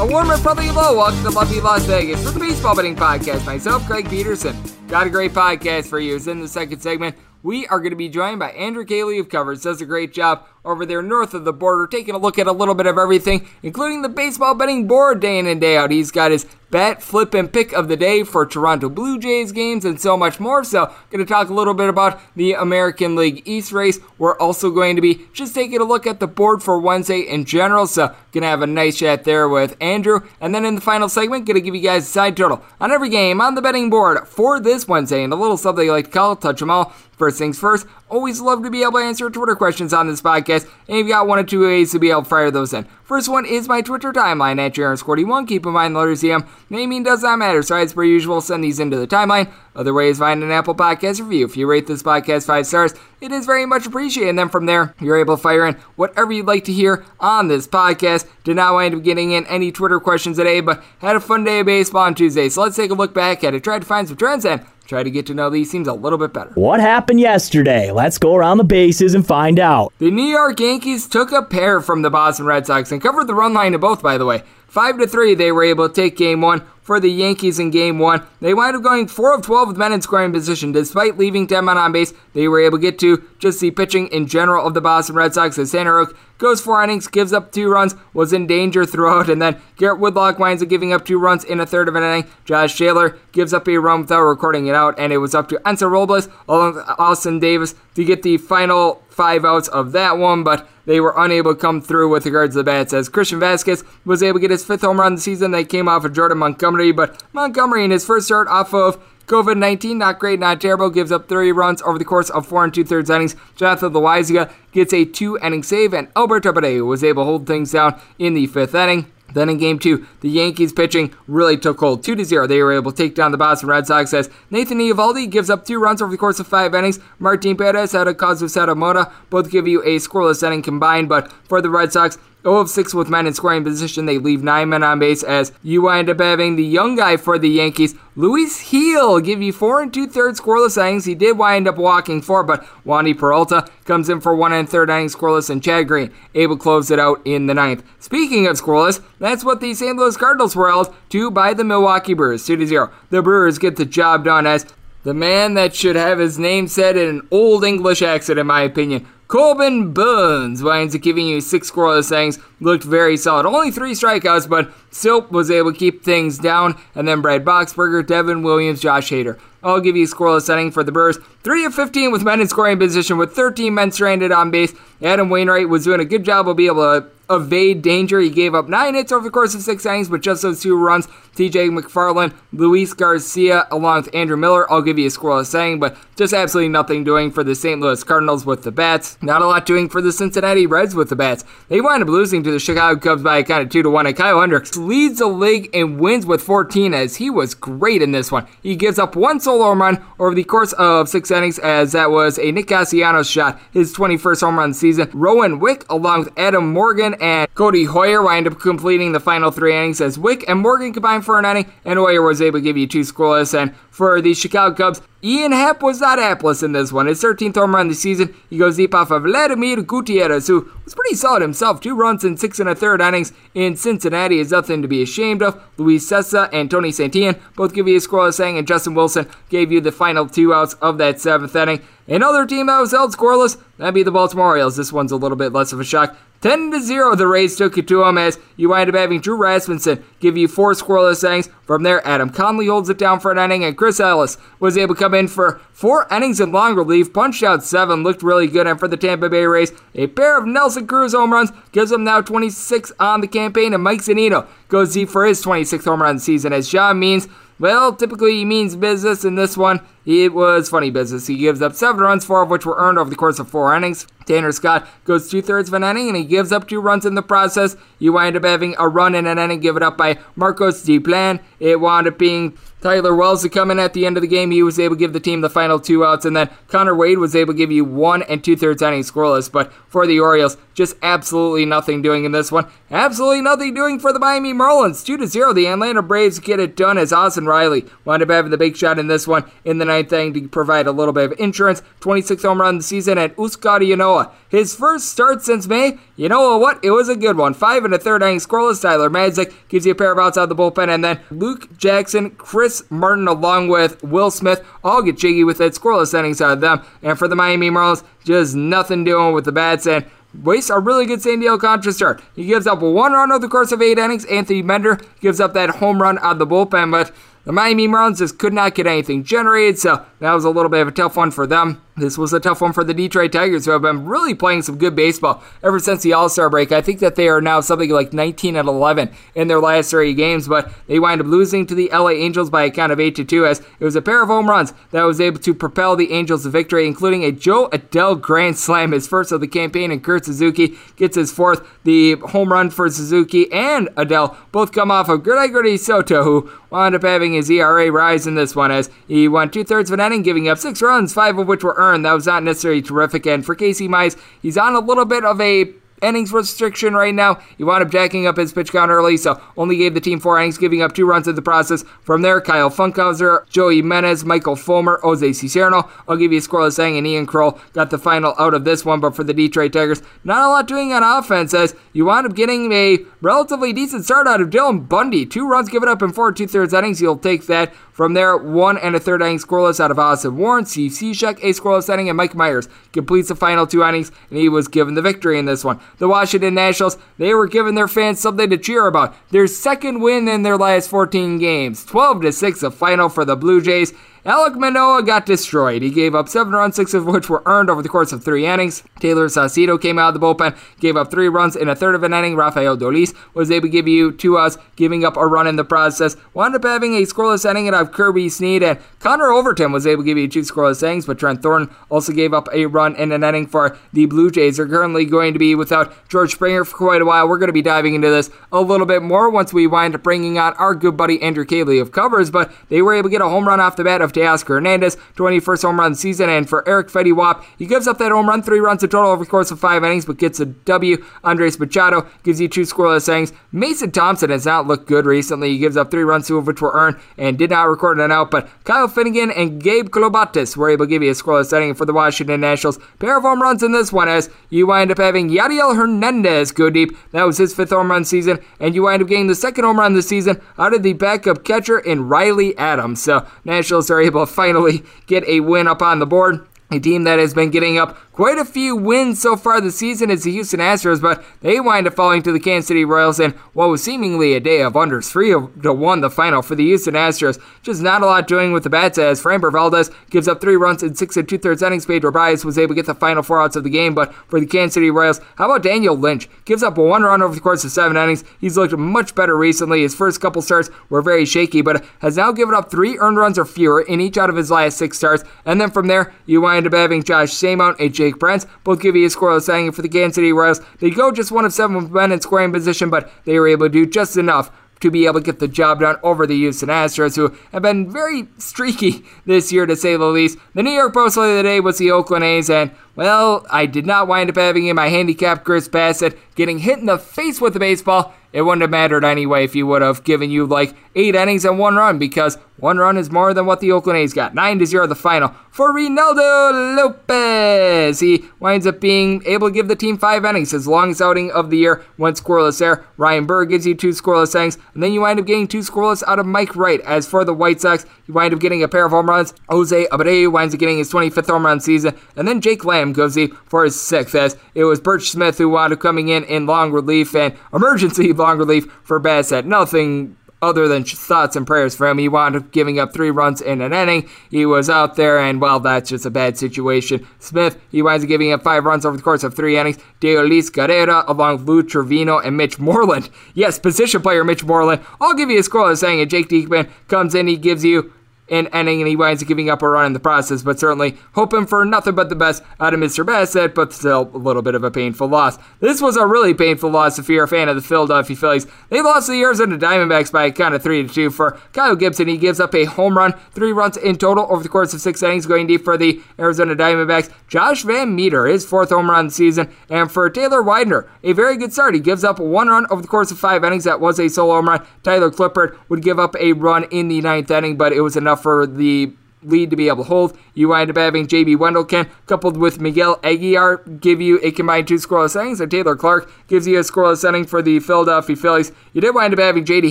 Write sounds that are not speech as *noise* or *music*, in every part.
A warm and friendly hello. Welcome to Lucky Las Vegas for the Baseball Betting Podcast. Myself, Greg Peterson. Got a great podcast for you. It's in the second segment. We are going to be joined by Andrew Caley of Covers. Does a great job over there north of the border, taking a look at a little bit of everything, including the baseball betting board day in and day out. He's got his bet, flip, and pick of the day for Toronto Blue Jays games and so much more. So, going to talk a little bit about the American League East race. We're also going to be just taking a look at the board for Wednesday in general. So, going to have a nice chat there with Andrew. And then in the final segment, going to give you guys a side total on every game on the betting board for this Wednesday and a little something I like to call touch them all. First things first, always love to be able to answer Twitter questions on this podcast, and if you've got one or two ways to be able to fire those in. First one is my Twitter timeline at JRS41. Keep in mind, letters CM, naming does not matter, so as per usual, send these into the timeline. Other ways, find an Apple Podcast review. If you rate this podcast five stars, it is very much appreciated. And then from there, you're able to fire in whatever you'd like to hear on this podcast. Did not wind up getting in any Twitter questions today, but had a fun day of baseball on Tuesday. So let's take a look back at it. Tried to find some trends and try to get to know these teams a little bit better. What happened yesterday? Let's go around the bases and find out. The New York Yankees took a pair from the Boston Red Sox and covered the run line of both, by the way. 5 to 3, they were able to take game one for the Yankees in game one. They wound up going 4 of 12 with men in scoring position. Despite leaving 10 men on base, they were able to get to just the pitching in general of the Boston Red Sox as Tanner Houck goes four innings, gives up two runs, was in danger throughout, and then Garrett Whitlock winds up giving up two runs in a third of an inning. Josh Taylor gives up a run without recording it out, and it was up to Enzo Robles along with Austin Davis to get the final five outs of that one, but they were unable to come through with regards to the bats as Christian Vazquez was able to get his fifth home run of the season. They came off of Jordan Montgomery, but Montgomery in his first start off of COVID 19, not great, not terrible. Gives up 30 runs over the course of four and two thirds innings. Jonathan Loaisiga gets a two inning save, and Alberto Abreu was able to hold things down in the fifth inning. Then in game two, the Yankees pitching really took hold. 2 to 0. They were able to take down the Boston Red Sox as Nathan Eovaldi gives up two runs over the course of five innings. Martin Perez had a cause of Sadamoda. Both give you a scoreless inning combined, but for the Red Sox, 0 of 6 with men in scoring position. They leave 9 men on base as you wind up having the young guy for the Yankees, Luis Gil, give you 4 and 2 thirds scoreless innings. He did wind up walking 4, but Wandy Peralta comes in for 1 and 3rd innings scoreless, and Chad Green able to close it out in the ninth. Speaking of scoreless, that's what the St. Louis Cardinals were held to by the Milwaukee Brewers, 2 to 0. The Brewers get the job done as the man that should have his name said in an old English accent, in my opinion. Corbin Burnes winds up giving you six scoreless innings. Looked very solid. Only three strikeouts, but still was able to keep things down. And then Brad Boxberger, Devin Williams, Josh Hader. I'll give you a scoreless inning for the Brewers. 3 of 15 with men in scoring position with 13 men stranded on base. Adam Wainwright was doing a good job of being able to evade danger. He gave up nine hits over the course of six innings, but just those two runs. TJ McFarland, Luis Garcia, along with Andrew Miller. I'll give you a scoreless inning, but just absolutely nothing doing for the St. Louis Cardinals with the bats. Not a lot doing for the Cincinnati Reds with the bats. They wind up losing to the Chicago Cubs by a kind of two to one. And Kyle Hendricks leads the league and wins with 14 as he was great in this one. He gives up one solo home run over the course of six innings as that was a Nick Castellanos shot, his 21st home run season. Rowan Wick, along with Adam Morgan and Codi Heuer, wind up completing the final three innings as Wick and Morgan combined for an inning, and Heuer was able to give you two scoreless. And for the Chicago Cubs, Ian Happ was not hapless in this one. His 13th home run the season, he goes deep off of Vladimir Gutierrez, who was pretty solid himself. Two runs in six and a third innings in Cincinnati is nothing to be ashamed of. Luis Cessa and Tony Santillan both give you a scoreless inning, and Justin Wilson gave you the final two outs of that seventh inning. Another team that was held scoreless, that'd be the Baltimore Orioles. This one's a little bit less of a shock. 10 to 0, the Rays took it to them as you wind up having Drew Rasmussen give you four scoreless innings. From there, Adam Conley holds it down for an inning, and Chris Ellis was able to come in for four innings in long relief, punched out seven, looked really good. And for the Tampa Bay Rays, a pair of Nelson Cruz home runs gives them now 26 on the campaign, and Mike Zunino goes deep for his 26th home run season as John Means well, typically he means business. In this one, it was funny business. He gives up seven runs, four of which were earned over the course of four innings. Tanner Scott goes two thirds of an inning and he gives up two runs in the process. You wind up having a run in an inning given up by Marcos Diplan. It wound up being Tyler Wells to come in at the end of the game. He was able to give the team the final two outs, and then Konner Wade was able to give you one and two thirds innings scoreless. But for the Orioles, just absolutely nothing doing in this one. Absolutely nothing doing for the Miami Marlins. 2 to 0. The Atlanta Braves get it done as Austin Riley wound up having the big shot in this one in the ninth inning to provide a little bit of insurance. 26th home run the season at Huascar Ynoa. His first start since May. You know what? It was a good one. Five and a third inning scoreless. Tyler Matzek gives you a pair of outs out of the bullpen, and then Luke Jackson, Chris Martin, along with Will Smith, all get jiggy with it. Scoreless innings out of them. And for the Miami Marlins, just nothing doing with the bats and Waste a really good Sandy Alcantara start. He gives up one run over the course of eight innings. Anthony Bender gives up that home run out the bullpen, but the Miami Marlins just could not get anything generated, so that was a little bit of a tough one for them. This was a tough one for the Detroit Tigers, who have been really playing some good baseball ever since the All Star break. I think that they are now something like 19 and 11 in their last three games, but they wind up losing to the LA Angels by a count of 8 to 2, as it was a pair of home runs that was able to propel the Angels to victory, including a Jo Adell grand slam, his first of the campaign, and Kurt Suzuki gets his fourth. The home run for Suzuki and Adell both come off of Gregory Soto, who wound up having his ERA rise in this one as he won two thirds of an inning, giving up six runs, five of which were earned. And that was not necessarily terrific. And for Casey Mize, he's on a little bit of a innings restriction right now. He wound up jacking up his pitch count early, so only gave the team four innings, giving up two runs in the process. From there, Kyle Funkhouser, Joe Jimenez, Michael Fulmer, Jose Cisnero. I'll give you a scoreless inning, and Ian Krol got the final out of this one. But for the Detroit Tigers, not a lot doing on offense as you wound up getting a relatively decent start out of Dylan Bundy. Two runs given up in four two thirds innings. You'll take that. From there, one and a third inning scoreless out of Austin Warren, Steve Cishek, a scoreless inning, and Mike Mayers completes the final two innings, and he was given the victory in this one. The Washington Nationals, they were giving their fans something to cheer about. Their second win in their last 14 games. 12 to 6, a final for the Blue Jays. Alek Manoah got destroyed. He gave up seven runs, six of which were earned over the course of three innings. Taylor Saucedo came out of the bullpen, gave up three runs in a third of an inning. Rafael Dolis was able to give you two outs, giving up a run in the process. Wound up having a scoreless inning out of Kirby Snead, and Connor Overton was able to give you two scoreless innings, but Trent Thornton also gave up a run in an inning for the Blue Jays. They're currently going to be without George Springer for quite a while. We're going to be diving into this a little bit more once we wind up bringing on our good buddy Andrew Caley of covers, but they were able to get a home run off the bat of Teoscar Hernandez, 21st home run season, and for Eric Fedde Wap, he gives up that home run, three runs in total over the course of five innings, but gets a W. Andres Machado gives you two scoreless innings. Mason Thompson has not looked good recently. He gives up three runs, two of which were earned, and did not record an out, but Kyle Finnegan and Gabe Klobosits were able to give you a scoreless inning for the Washington Nationals. Pair of home runs in this one as you wind up having Yadiel Hernandez go deep. That was his fifth home run season, and you wind up getting the second home run this season out of the backup catcher in Riley Adams. So Nationals are able to finally get a win up on the board. A team that has been getting up quite a few wins so far this season is the Houston Astros, but they wind up falling to the Kansas City Royals in what was seemingly a day of unders. 3 to 1 the final for the Houston Astros. Just not a lot doing with the bats as Framber Valdez gives up three runs in six and two thirds innings. Pedro Baez was able to get the final four outs of the game, but for the Kansas City Royals, how about Daniel Lynch? Gives up one run over the course of seven innings. He's looked much better recently. His first couple starts were very shaky, but has now given up three earned runs or fewer in each out of his last six starts. And then from there, you wind up having Josh Staumont and Jake Brentz both give you a scoreless inning for the Kansas City Royals. They go just one of seven men in scoring position, but they were able to do just enough to be able to get the job done over the Houston Astros, who have been very streaky *laughs* this year, to say the least. The New York Post of the day was the Oakland A's, and well, I did not wind up having in my handicap Chris Bassitt getting hit in the face with the baseball. It wouldn't have mattered anyway if he would have given you like eight innings and one run because one run is more than what the Oakland A's got. 9 to 0 the final for Reynaldo Lopez. He winds up being able to give the team five innings. His longest outing of the year went scoreless there. Ryan Burr gives you two scoreless innings, and then you wind up getting two scoreless out of Mike Wright. As for the White Sox, you wind up getting a pair of home runs. Jose Abreu winds up getting his 25th home run season, and then Jake Lamb goes for his sixth. As it was Burch Smith who wound up coming in in long relief and emergency *laughs* long relief for Bassitt. Nothing other than thoughts and prayers for him. He wound up giving up three runs in an inning. He was out there, and well, that's just a bad situation. Smith, he winds up giving up five runs over the course of three innings. Deolis Carrera, along with Lou Trivino and Mitch Moreland. *laughs* Yes, position player Mitch Moreland. I'll give you a score saying it. Jake Diekman comes in, he gives you an inning, and he winds up giving up a run in the process. But certainly hoping for nothing but the best out of Mr. Bassitt, but still a little bit of a painful loss. This was a really painful loss if you're a fan of the Philadelphia Phillies. They lost the Arizona Diamondbacks by a kind of three to two. For Kyle Gibson, he gives up a home run, three runs in total over the course of six innings, going deep for the Arizona Diamondbacks. Josh VanMeter, his fourth home run season, and for Taylor Widener, a very good start. He gives up one run over the course of five innings. That was a solo home run. Tyler Clippard would give up a run in the ninth inning, but it was enough for the lead to be able to hold. You wind up having JB Wendelken coupled with Miguel Aguilar give you a combined two scoreless innings, and Taylor Clarke gives you a scoreless inning for the Philadelphia Phillies. You did wind up having JD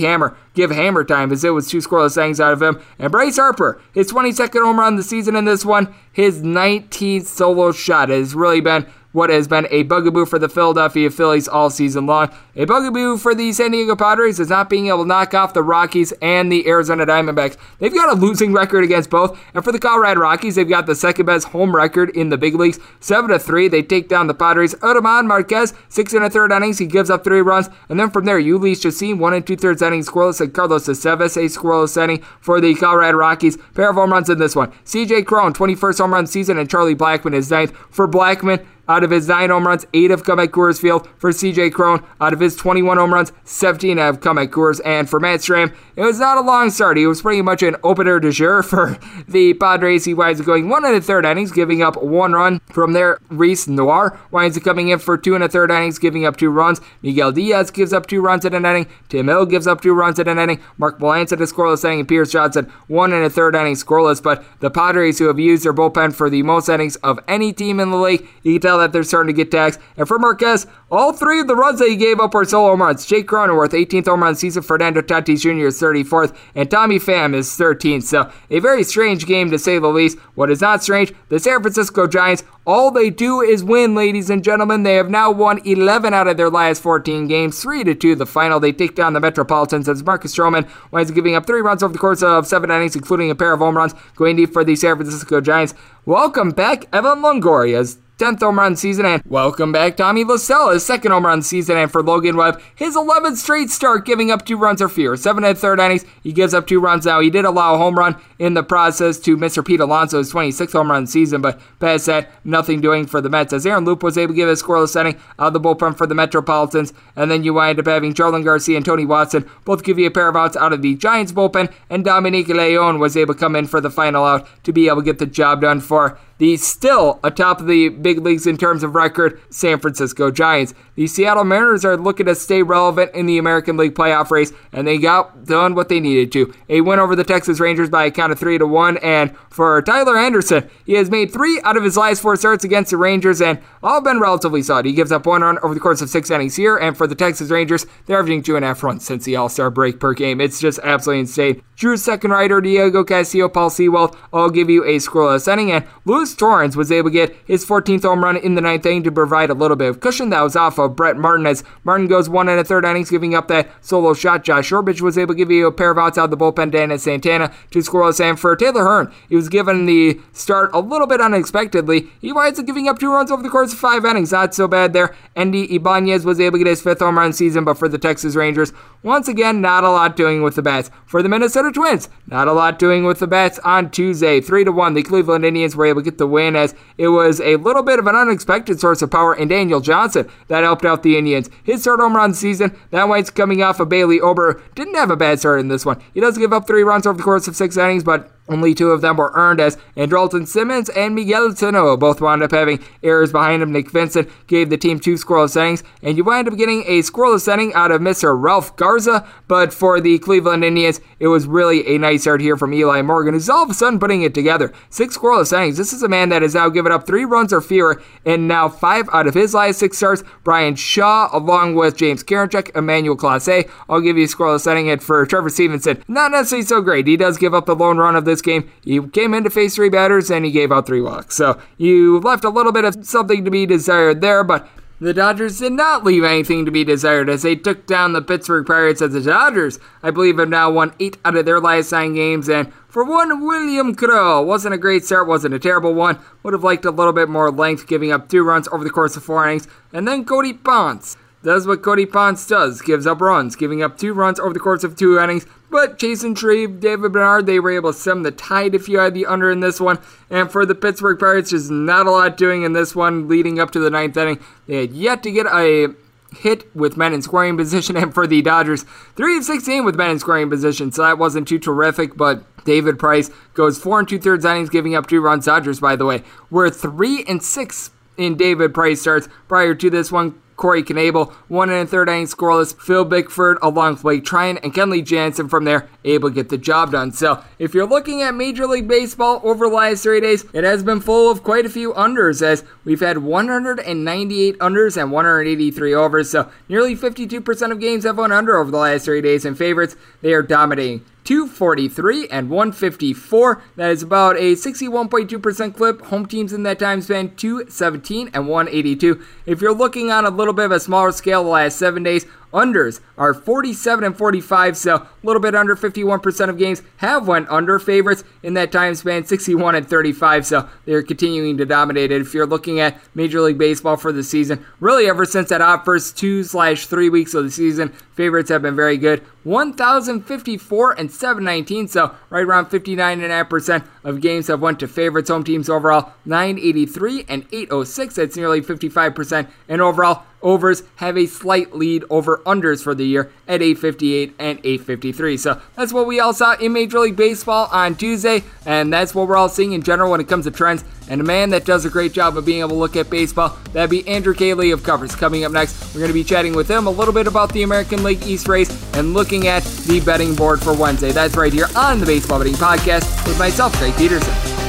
Hammer give Hammer time as it was two scoreless innings out of him. And Bryce Harper, his 22nd home run of the season in this one, his 19th solo shot has really been what has been a bugaboo for the Philadelphia Phillies all season long. A bugaboo for the San Diego Padres is not being able to knock off the Rockies and the Arizona Diamondbacks. They've got a losing record against both, and for the Colorado Rockies, they've got the second best home record in the big leagues. 7 to 3, they take down the Padres. German Marquez, 6 and a third innings, he gives up 3 runs, and then from there, Jhoulys Chacin, 1 and 2 thirds innings, scoreless, and Carlos Estevez, a scoreless inning for the Colorado Rockies. Pair of home runs in this one. CJ Cron, 21st home run season, and Charlie Blackmon is ninth. For Blackmon, out of his 9 home runs, 8 have come at Coors Field. For CJ Cron, out of his 21 home runs, 17 have come at Coors. And for Matt Strahm, it was not a long start. He was pretty much an opener de jure *laughs* for the Padres. He winds up going one and a third innings, giving up one run. From there, Reiss Knehr winds up coming in for two and a third innings, giving up two runs. Miguel Diaz gives up two runs in an inning. Tim Hill gives up two runs in an inning. Mark Melancon a scoreless inning, and Pierce Johnson one and a third inning scoreless. But the Padres, who have used their bullpen for the most innings of any team in the league, you can tell that they're starting to get taxed. And for Marquez, all three of the runs that he gave up were solo home runs. Jake Cronenworth, 18th home run season. Fernando Tatis Jr. is 34th. And Tommy Pham is 13th. So a very strange game to say the least. What is not strange, the San Francisco Giants, all they do is win, ladies and gentlemen. They have now won 11 out of their last 14 games. 3 to 2 the final. They take down the Metropolitans as Marcus Stroman winds up giving up three runs over the course of seven innings, including a pair of home runs, going deep for the San Francisco Giants. Welcome back, Evan Longoria. 10th home run season, and welcome back Tommy La Stella, his second home run season, and for Logan Webb, his 11th straight start, giving up two runs or fewer. Seven and third innings, he gives up two runs now. He did allow a home run in the process to Mr. Pete Alonso's 26th home run season, but past that, nothing doing for the Mets, as Aaron Loup was able to give a scoreless inning out of the bullpen for the Metropolitans, and then you wind up having Jarlin Garcia and Tony Watson both give you a pair of outs out of the Giants bullpen, and Dominic Leone was able to come in for the final out to be able to get the job done for the still atop of the big leagues in terms of record San Francisco Giants. The Seattle Mariners are looking to stay relevant in the American League playoff race, and they got done what they needed to. A win over the Texas Rangers by a count of three to one, and for Tyler Anderson, he has made three out of his last four starts against the Rangers, and all been relatively solid. He gives up one run over the course of six innings here, and for the Texas Rangers, they're averaging two and a half runs since the All Star break per game. It's just absolutely insane. Drew Steckenrider, Diego Castillo, Paul Sewald, all give you a scoreless inning, and Luis Torrens was able to get his 14th home run in the ninth inning to provide a little bit of cushion. That was off of Brett Martin as Martin goes one and a third innings, giving up that solo shot. Josh Orbich was able to give you a pair of outs out of the bullpen. Dennis Santana to scoreless, and for Taylor Hearn, he was given the start a little bit unexpectedly. He winds up giving up two runs over the course of five innings. Not so bad there. Endy Ibanez was able to get his fifth home run season, but for the Texas Rangers, once again, not a lot doing with the bats. For the Minnesota Twins, not a lot doing with the bats on Tuesday. 3 to 1, the Cleveland Indians were able to get the win as it was a little bit of an unexpected source of power in Daniel Johnson that helped out the Indians. His third home run season, that one's coming off of Bailey Ober. Didn't have a bad start in this one. He does give up three runs over the course of six innings, but only two of them were earned as Andrelton Simmons and Miguel Sano both wound up having errors behind him. Nick Vincent gave the team two scoreless innings, and you wind up getting a scoreless inning out of Mr. Ralph Garza. But for the Cleveland Indians, it was really a nice start here from Eli Morgan, who's all of a sudden putting it together. Six scoreless innings. This is a man that has now given up three runs or fewer, and now five out of his last six starts. Bryan Shaw, along with James Karinchak, Emmanuel Clase. I'll give you a scoreless inning. And for Trevor Stephenson, not necessarily so great. He does give up the lone run of this game. He came in to face three batters and he gave out three walks. So you left a little bit of something to be desired there, but the Dodgers did not leave anything to be desired as they took down the Pittsburgh Pirates as the Dodgers, I believe, have now won eight out of their last nine games. And for one, William Crowe wasn't a great start, wasn't a terrible one. Would have liked a little bit more length, giving up two runs over the course of four innings. And then Cody Ponce does what Cody Ponce does, gives up runs, giving up two runs over the course of two innings. But Chasen Shreve, David Bednar, they were able to stem the tide if you had the under in this one. And for the Pittsburgh Pirates, just not a lot doing in this one leading up to the ninth inning. They had yet to get a hit with men in scoring position, *laughs* and for the Dodgers, 3 of 16 with men in scoring position, so that wasn't too terrific, but David Price goes 4 and 2 thirds innings, giving up two runs. Dodgers, by the way, were 3 and 6 in David Price starts prior to this one. Corey Knebel, one and a third inning scoreless. Phil Bickford, along with Blake Treinen and Kenley Jansen from there, able to get the job done. So, if you're looking at Major League Baseball over the last three days, it has been full of quite a few unders as we've had 198 unders and 183 overs. So, nearly 52% of games have won under over the last three days, and favorites, they are dominating. 243 and 154. That is about a 61.2% clip. Home teams in that time span 217 and 182. If you're looking on a little bit of a smaller scale the last seven days, unders are 47 and 45, so a little bit under 51% of games have went under favorites in that time span, 61 and 35, so they're continuing to dominate it. If you're looking at Major League Baseball for the season, really ever since that off first two slash three weeks of the season, favorites have been very good. 1,054 and 719, so right around 59.5% of games have went to favorites. Home teams overall 983 and 806, that's nearly 55%, and overall overs have a slight lead over unders for the year at 858 and 853. So that's what we all saw in Major League Baseball on Tuesday, and that's what we're all seeing in general when it comes to trends. And a man that does a great job of being able to look at baseball, that'd be Andrew Caley of Covers. Coming up next, we're going to be chatting with him a little bit about the American League East race and looking at the betting board for Wednesday. That's right here on the Baseball Betting Podcast with myself, Greg Peterson.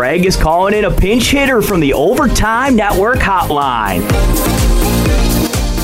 Greg is calling in a pinch hitter from the Overtime Network hotline.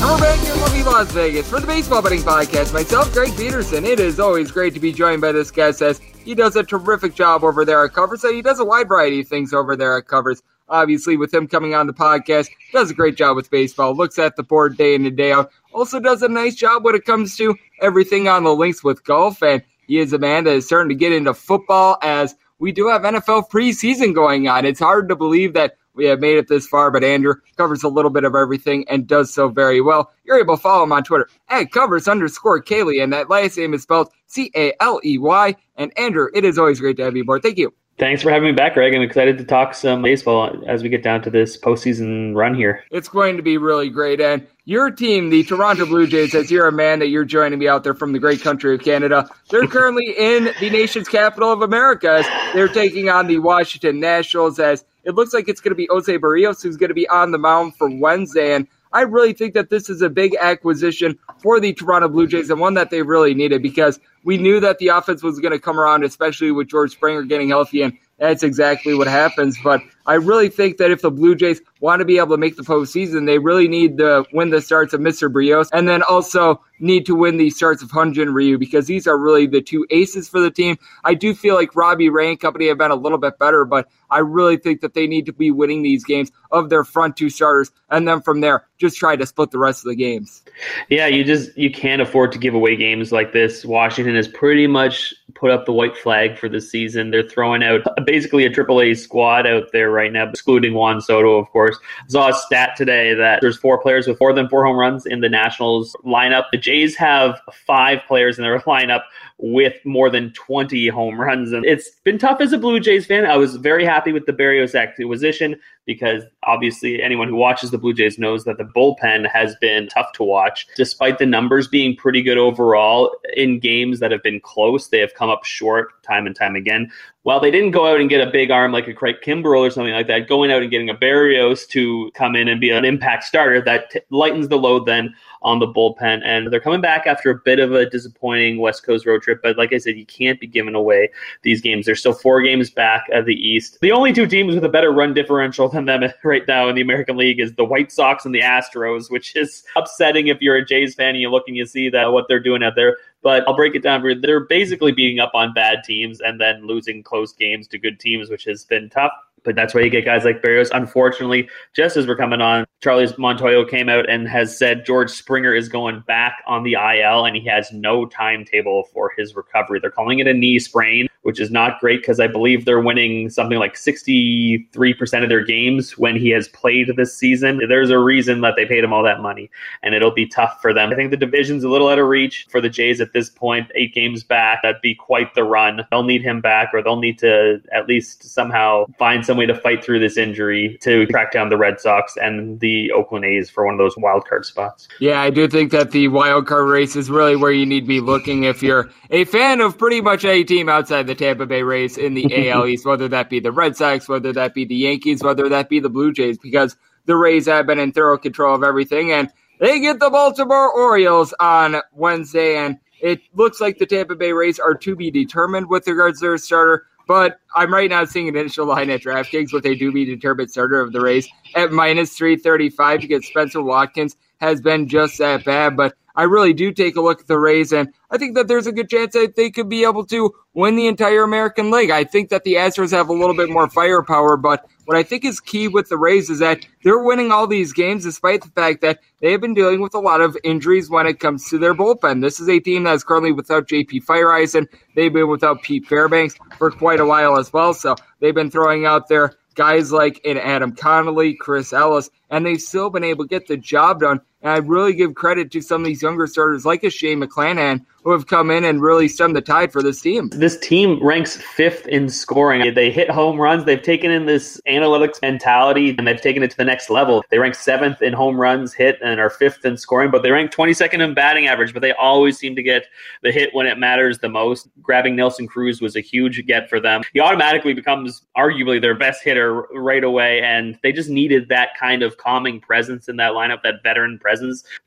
And we're Las Vegas for the Baseball Betting Podcast. Myself, Greg Peterson. It is always great to be joined by this guest as he does a terrific job over there at Covers. So he does a wide variety of things over there at Covers. Obviously, with him coming on the podcast, does a great job with baseball, looks at the board day in and day out. Also does a nice job when it comes to everything on the links with golf. And he is a man that is starting to get into football as – we do have NFL preseason going on. It's hard to believe that we have made it this far, but Andrew covers a little bit of everything and does so very well. You're able to follow him on Twitter at covers underscore Caley, and that last name is spelled C A L E Y. And Andrew, it is always great to have you aboard. Thank you. Thanks for having me back, Greg. I'm excited to talk some baseball as we get down to this postseason run here. It's going to be really great. And your team, the Toronto Blue Jays, as you're a man that you're joining me out there from the great country of Canada, they're currently in the nation's capital of America. As they're taking on the Washington Nationals as it looks like it's going to be Jose Berrios who's going to be on the mound for Wednesday. And I really think that this is a big acquisition for the Toronto Blue Jays and one that they really needed because we knew that the offense was going to come around, especially with George Springer getting healthy. And that's exactly what happens. But I really think that if the Blue Jays want to be able to make the postseason, they really need to win the starts of Mr. Brios and then also need to win the starts of Hyun-Jin Ryu because these are really the two aces for the team. I do feel like Robbie Ray and company have been a little bit better, but I really think that they need to be winning these games of their front two starters and then from there just try to split the rest of the games. Yeah, you just you can't afford to give away games like this. Washington has pretty much put up the white flag for the season. They're throwing out basically a triple A squad out there right now, excluding Juan Soto, of course. I saw a stat today that there's four players with more than four home runs in the Nationals lineup. The Jays have five players in their *laughs* lineup with more than 20 home runs. And it's been tough as a Blue Jays fan. I was very happy with the Berrios acquisition because obviously anyone who watches the Blue Jays knows that the bullpen has been tough to watch. Despite the numbers being pretty good overall in games that have been close, they have come up short time and time again. While they didn't go out and get a big arm like a Craig Kimbrel or something like that, going out and getting a Berrios to come in and be an impact starter, that t- lightens the load then on the bullpen. And they're coming back after a bit of a disappointing West Coast road trip. But like I said, you can't be giving away these games. They're still four games back of the East. The only two teams with a better run differential than them *laughs* right now in the American League is the White Sox and the Astros, which is upsetting if you're a Jays fan and you look and you see that what they're doing out there. But I'll break it down for you. They're basically beating up on bad teams and then losing close games to good teams, which has been tough. But that's why you get guys like Berrios. Unfortunately, just as we're coming on, Charlie Montoyo came out and has said George Springer is going back on the IL and he has no timetable for his recovery. They're calling it a knee sprain, which is not great because I believe they're winning something like 63% of their games when he has played this season. There's a reason that they paid him all that money, and it'll be tough for them. I think the division's a little out of reach for the Jays at this point, eight games back. That'd be quite the run. They'll need him back, or they'll need to at least somehow find some way to fight through this injury to track down the Red Sox and the Oakland A's for one of those wild card spots. Yeah, I do think that the wild card race is really where you need to be looking if you're a fan of pretty much any team outside the Tampa Bay Rays in the *laughs* AL East, whether that be the Red Sox, whether that be the Yankees, whether that be the Blue Jays, because the Rays have been in thorough control of everything and they get the Baltimore Orioles on Wednesday and it looks like the Tampa Bay Rays are to be determined with regards to their starter. But I'm right now seeing an initial line at DraftKings with a do be determined starter of the race at minus 335 because Spencer Watkins has been just that bad. But I really do take a look at the Rays, and I think that there's a good chance that they could be able to win the entire American League. I think that the Astros have a little bit more firepower, but what I think is key with the Rays is that they're winning all these games despite the fact that they have been dealing with a lot of injuries when it comes to their bullpen. This is a team that's currently without JP Feyereisen. They've been without Pete Fairbanks for quite a while as well, so they've been throwing out their guys like in Adam Conley, Chris Ellis, and they've still been able to get the job done. And I really give credit to some of these younger starters like a Shane McClanahan who have come in and really stemmed the tide for this team. This team ranks fifth in scoring. They hit home runs. They've taken in this analytics mentality and they've taken it to the next level. They rank seventh in home runs hit and are fifth in scoring, but they rank 22nd in batting average. But they always seem to get the hit when it matters the most. Grabbing Nelson Cruz was a huge get for them. He automatically becomes arguably their best hitter right away, and they just needed that kind of calming presence in that lineup, that veteran presence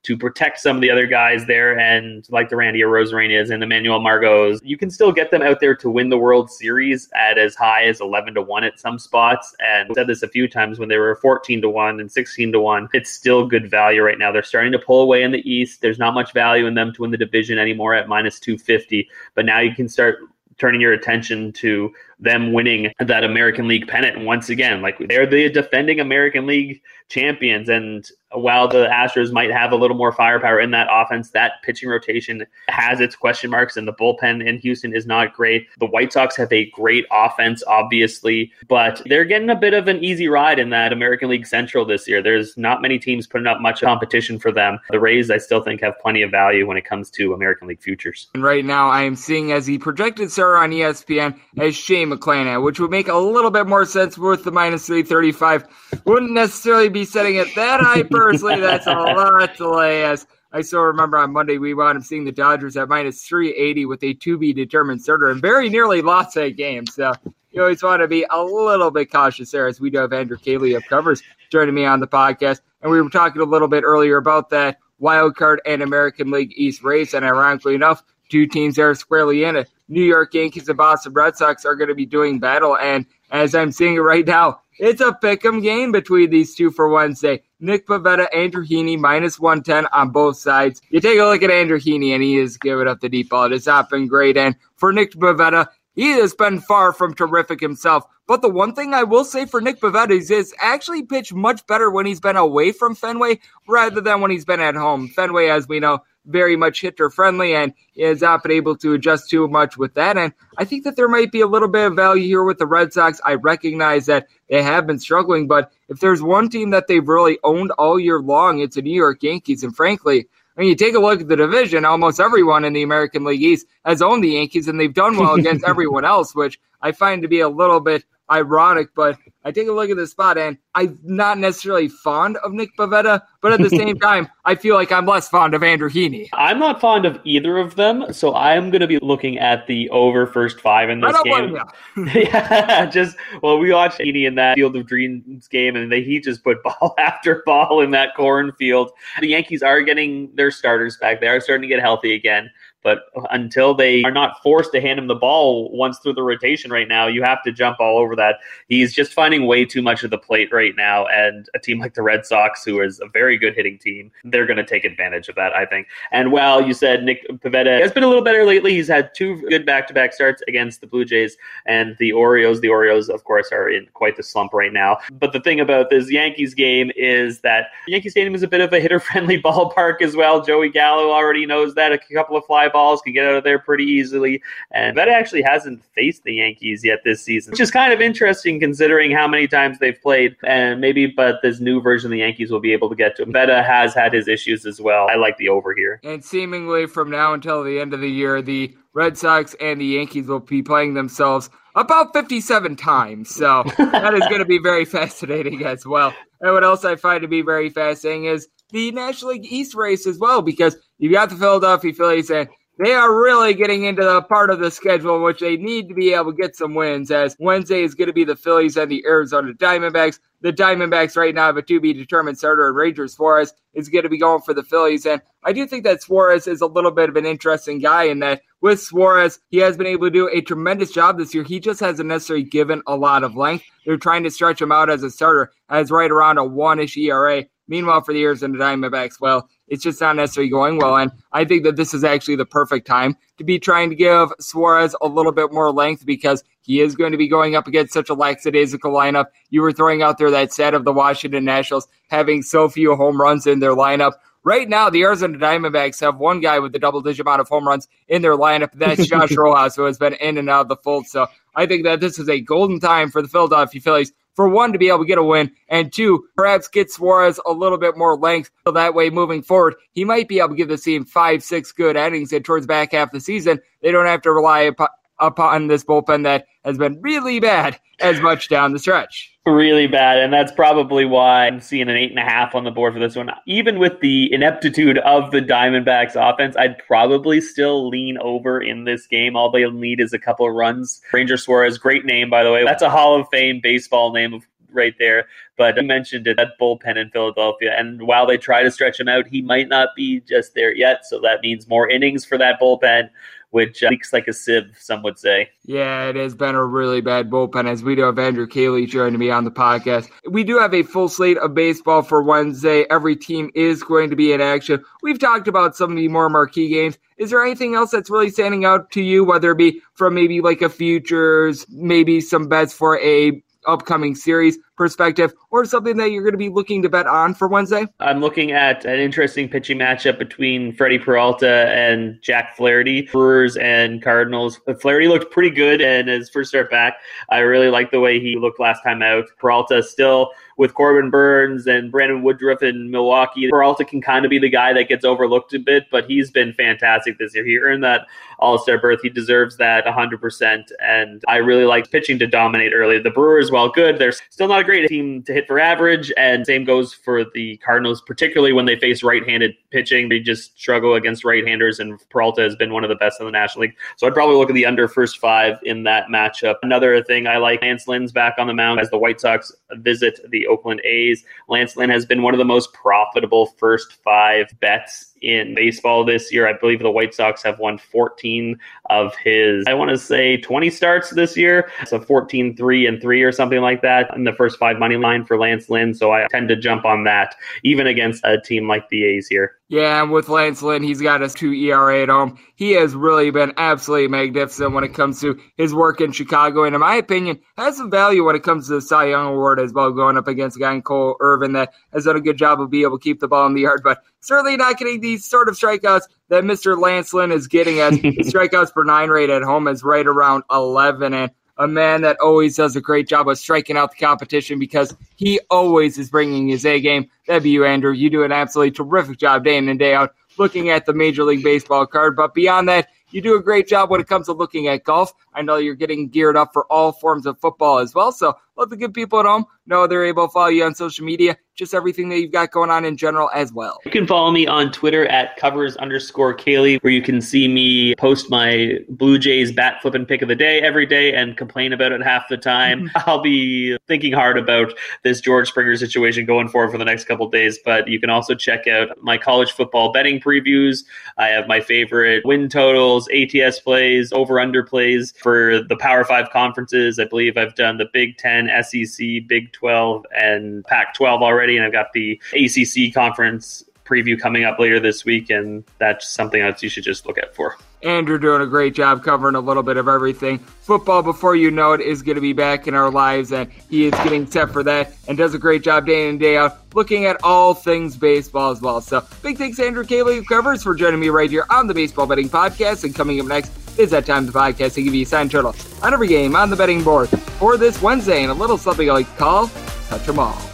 to protect some of the other guys there. And like the Randy Arozarenas and Emmanuel Margots, you can still get them out there to win the World Series at as high as 11 to 1 at some spots. And said this a few times when they were 14 to 1 and 16 to 1. It's still good value right now. They're starting to pull away in the East. There's not much value in them to win the division anymore at minus 250. But now you can start turning your attention to them winning that American League pennant once again. Like they're the defending American League champions, and while the Astros might have a little more firepower in that offense, that pitching rotation has its question marks, and the bullpen in Houston is not great. The White Sox have a great offense, obviously, but they're getting a bit of an easy ride in that American League Central this year. There's not many teams putting up much competition for them. The Rays, I still think, have plenty of value when it comes to American League futures. And right now, I am seeing as the projected star on ESPN as Shane McClanahan, which would make a little bit more sense with the minus 335. Wouldn't necessarily be setting it that high personally. That's a lot to lay as I still remember on Monday we wound up seeing the Dodgers at minus 380 with a to be determined starter and very nearly lost that game. So you always want to be a little bit cautious there as we do have Andrew Caley of covers joining me on the podcast. And we were talking a little bit earlier about that wild card and American League East race. And ironically enough, two teams are squarely in it. New York Yankees and Boston Red Sox are going to be doing battle. And as I'm seeing it right now, it's a pick'em game between these two for Wednesday. Nick Pivetta, Andrew Heaney, minus 110 on both sides. You take a look at Andrew Heaney, and he is giving up the deep ball. It has not been great. And for Nick Pivetta, he has been far from terrific himself. But the one thing I will say for Nick Pivetta is he's actually pitched much better when he's been away from Fenway rather than when he's been at home. Fenway, as we know, very much hitter friendly and has not been able to adjust too much with that. And I think that there might be a little bit of value here with the Red Sox. I recognize that they have been struggling, but if there's one team that they've really owned all year long, it's the New York Yankees. And frankly, when you take a look at the division, almost everyone in the American League East has owned the Yankees, and they've done well *laughs* against everyone else, which I find to be a little bit ironic, but I take a look at this spot and I'm not necessarily fond of Nick Pivetta, but at the same *laughs* time, I feel like I'm less fond of Andrew Heaney. I'm not fond of either of them, so I'm going to be looking at the over first five in this game. *laughs* yeah, just well, we watched Heaney in that Field of Dreams game, and they, he just put *laughs* ball after ball in that cornfield. The Yankees are getting their starters back; they are starting to get healthy again. But until they are not forced to hand him the ball once through the rotation right now, you have to jump all over that. He's just finding way too much of the plate right now. And a team like the Red Sox, who is a very good hitting team, they're going to take advantage of that, I think. And while you said Nick Pivetta has been a little better lately, he's had two good back to back starts against the Blue Jays and the Orioles. The Orioles, of course, are in quite the slump right now. But the thing about this Yankees game is that Yankee Stadium is a bit of a hitter friendly *laughs* ballpark as well. Joey Gallo already knows that. A couple of fly balls can get out of there pretty easily. And Vetta actually hasn't faced the Yankees yet this season, which is kind of interesting considering how many times they've played. And maybe, but this new version of the Yankees will be able to get to him. Vetta has had his issues as well. I like the over here. And seemingly from now until the end of the year, the Red Sox and the Yankees will be playing themselves about 57 times. So *laughs* that is going to be very fascinating as well. And what else I find to be very fascinating is the National League East race as well, because you've got the Philadelphia Phillies and they are really getting into the part of the schedule in which they need to be able to get some wins. As Wednesday is going to be the Phillies and the Arizona Diamondbacks. The Diamondbacks right now have a to be determined starter, and Ranger Suarez is going to be going for the Phillies. And I do think that Suarez is a little bit of an interesting guy in that with Suarez, he has been able to do a tremendous job this year. He just hasn't necessarily given a lot of length. They're trying to stretch him out as a starter, as right around a one ish ERA. Meanwhile, for the Arizona Diamondbacks, well, it's just not necessarily going well. And I think that this is actually the perfect time to be trying to give Suarez a little bit more length because he is going to be going up against such a lackadaisical lineup. You were throwing out there that set of the Washington Nationals having so few home runs in their lineup. Right now, the Arizona Diamondbacks have one guy with the double digit amount of home runs in their lineup. That's *laughs* Josh Rojas, who has been in and out of the fold. So I think that this is a golden time for the Philadelphia Phillies for one, to be able to get a win, and two, perhaps get Suarez a little bit more length. So that way, moving forward, he might be able to give the team five, six good innings. And towards back half the season, they don't have to rely upon, upon this bullpen that has been really bad as much down the stretch. Really bad, and that's probably why I'm seeing an eight and a half on the board for this one. Even with the ineptitude of the Diamondbacks offense, I'd probably still lean over in this game. All they'll need is a couple of runs. Ranger Suarez, great name by the way. That's a Hall of Fame baseball name right there. But you mentioned it, that bullpen in Philadelphia. And while they try to stretch him out, he might not be just there yet. So that means more innings for that bullpen which uh, leaks like a sieve, some would say. Yeah, it has been a really bad bullpen, as we do have Andrew Caley joining me on the podcast. We do have a full slate of baseball for Wednesday. Every team is going to be in action. We've talked about some of the more marquee games. Is there anything else that's really standing out to you, whether it be from maybe like a futures, maybe some bets for a upcoming series perspective, or something that you're going to be looking to bet on for Wednesday? I'm looking at an interesting pitching matchup between Freddie Peralta and Jack Flaherty, Brewers and Cardinals. Uh, Flaherty looked pretty good and his first start back. I really like the way he looked last time out. Peralta still with Corbin Burnes and Brandon Woodruff in Milwaukee. Peralta can kind of be the guy that gets overlooked a bit, but he's been fantastic this year. He earned that All Star berth. He deserves that 100%. And I really like pitching to dominate early. The Brewers, while good, they're still not a great team to hit for average. And same goes for the Cardinals, particularly when they face right handed pitching. They just struggle against right handers, and Peralta has been one of the best in the National League. So I'd probably look at the under first five in that matchup. Another thing I like Lance Lynn's back on the mound as the White Sox visit the Oakland A's. Lance Lynn has been one of the most profitable first five bets in baseball this year. I believe the White Sox have won 14 of his, I want to say 20 starts this year. So 14, 3 and 3 or something like that in the first five money line for Lance Lynn. So I tend to jump on that, even against a team like the A's here. Yeah, and with Lance Lynn, he's got his two ERA at home. He has really been absolutely magnificent when it comes to his work in Chicago, and in my opinion, has some value when it comes to the Cy Young Award as well, going up against a guy in Cole Irvin that has done a good job of being able to keep the ball in the yard, but certainly not getting these sort of strikeouts that Mr. Lance Lynn is getting as *laughs* strikeouts per nine rate at home is right around 11, and a man that always does a great job of striking out the competition because he always is bringing his A game. That'd be you, Andrew. You do an absolutely terrific job day in and day out looking at the Major League Baseball card. But beyond that, you do a great job when it comes to looking at golf. I know you're getting geared up for all forms of football as well. So let the good people at home know they're able to follow you on social media, just everything that you've got going on in general as well. You can follow me on Twitter at covers underscore Caley, where you can see me post my Blue Jays bat flipping pick of the day every day and complain about it half the time. *laughs* I'll be thinking hard about this George Springer situation going forward for the next couple days, but you can also check out my college football betting previews. I have my favorite win totals, ATS plays, over under plays for the Power Five conferences. I believe I've done the Big Ten, SEC, Big 12, and Pac 12 already, and I've got the ACC conference preview coming up later this week, and that's something else you should just look out for. Andrew doing a great job covering a little bit of everything. Football, before you know it, is going to be back in our lives, and he is getting set for that and does a great job day in and day out looking at all things baseball as well. So, big thanks Andrew Caley covers for joining me right here on the Baseball Betting Podcast. And coming up next is that time the podcast to give you a sign total on every game on the betting board for this Wednesday and a little something I like to call Touch 'em All.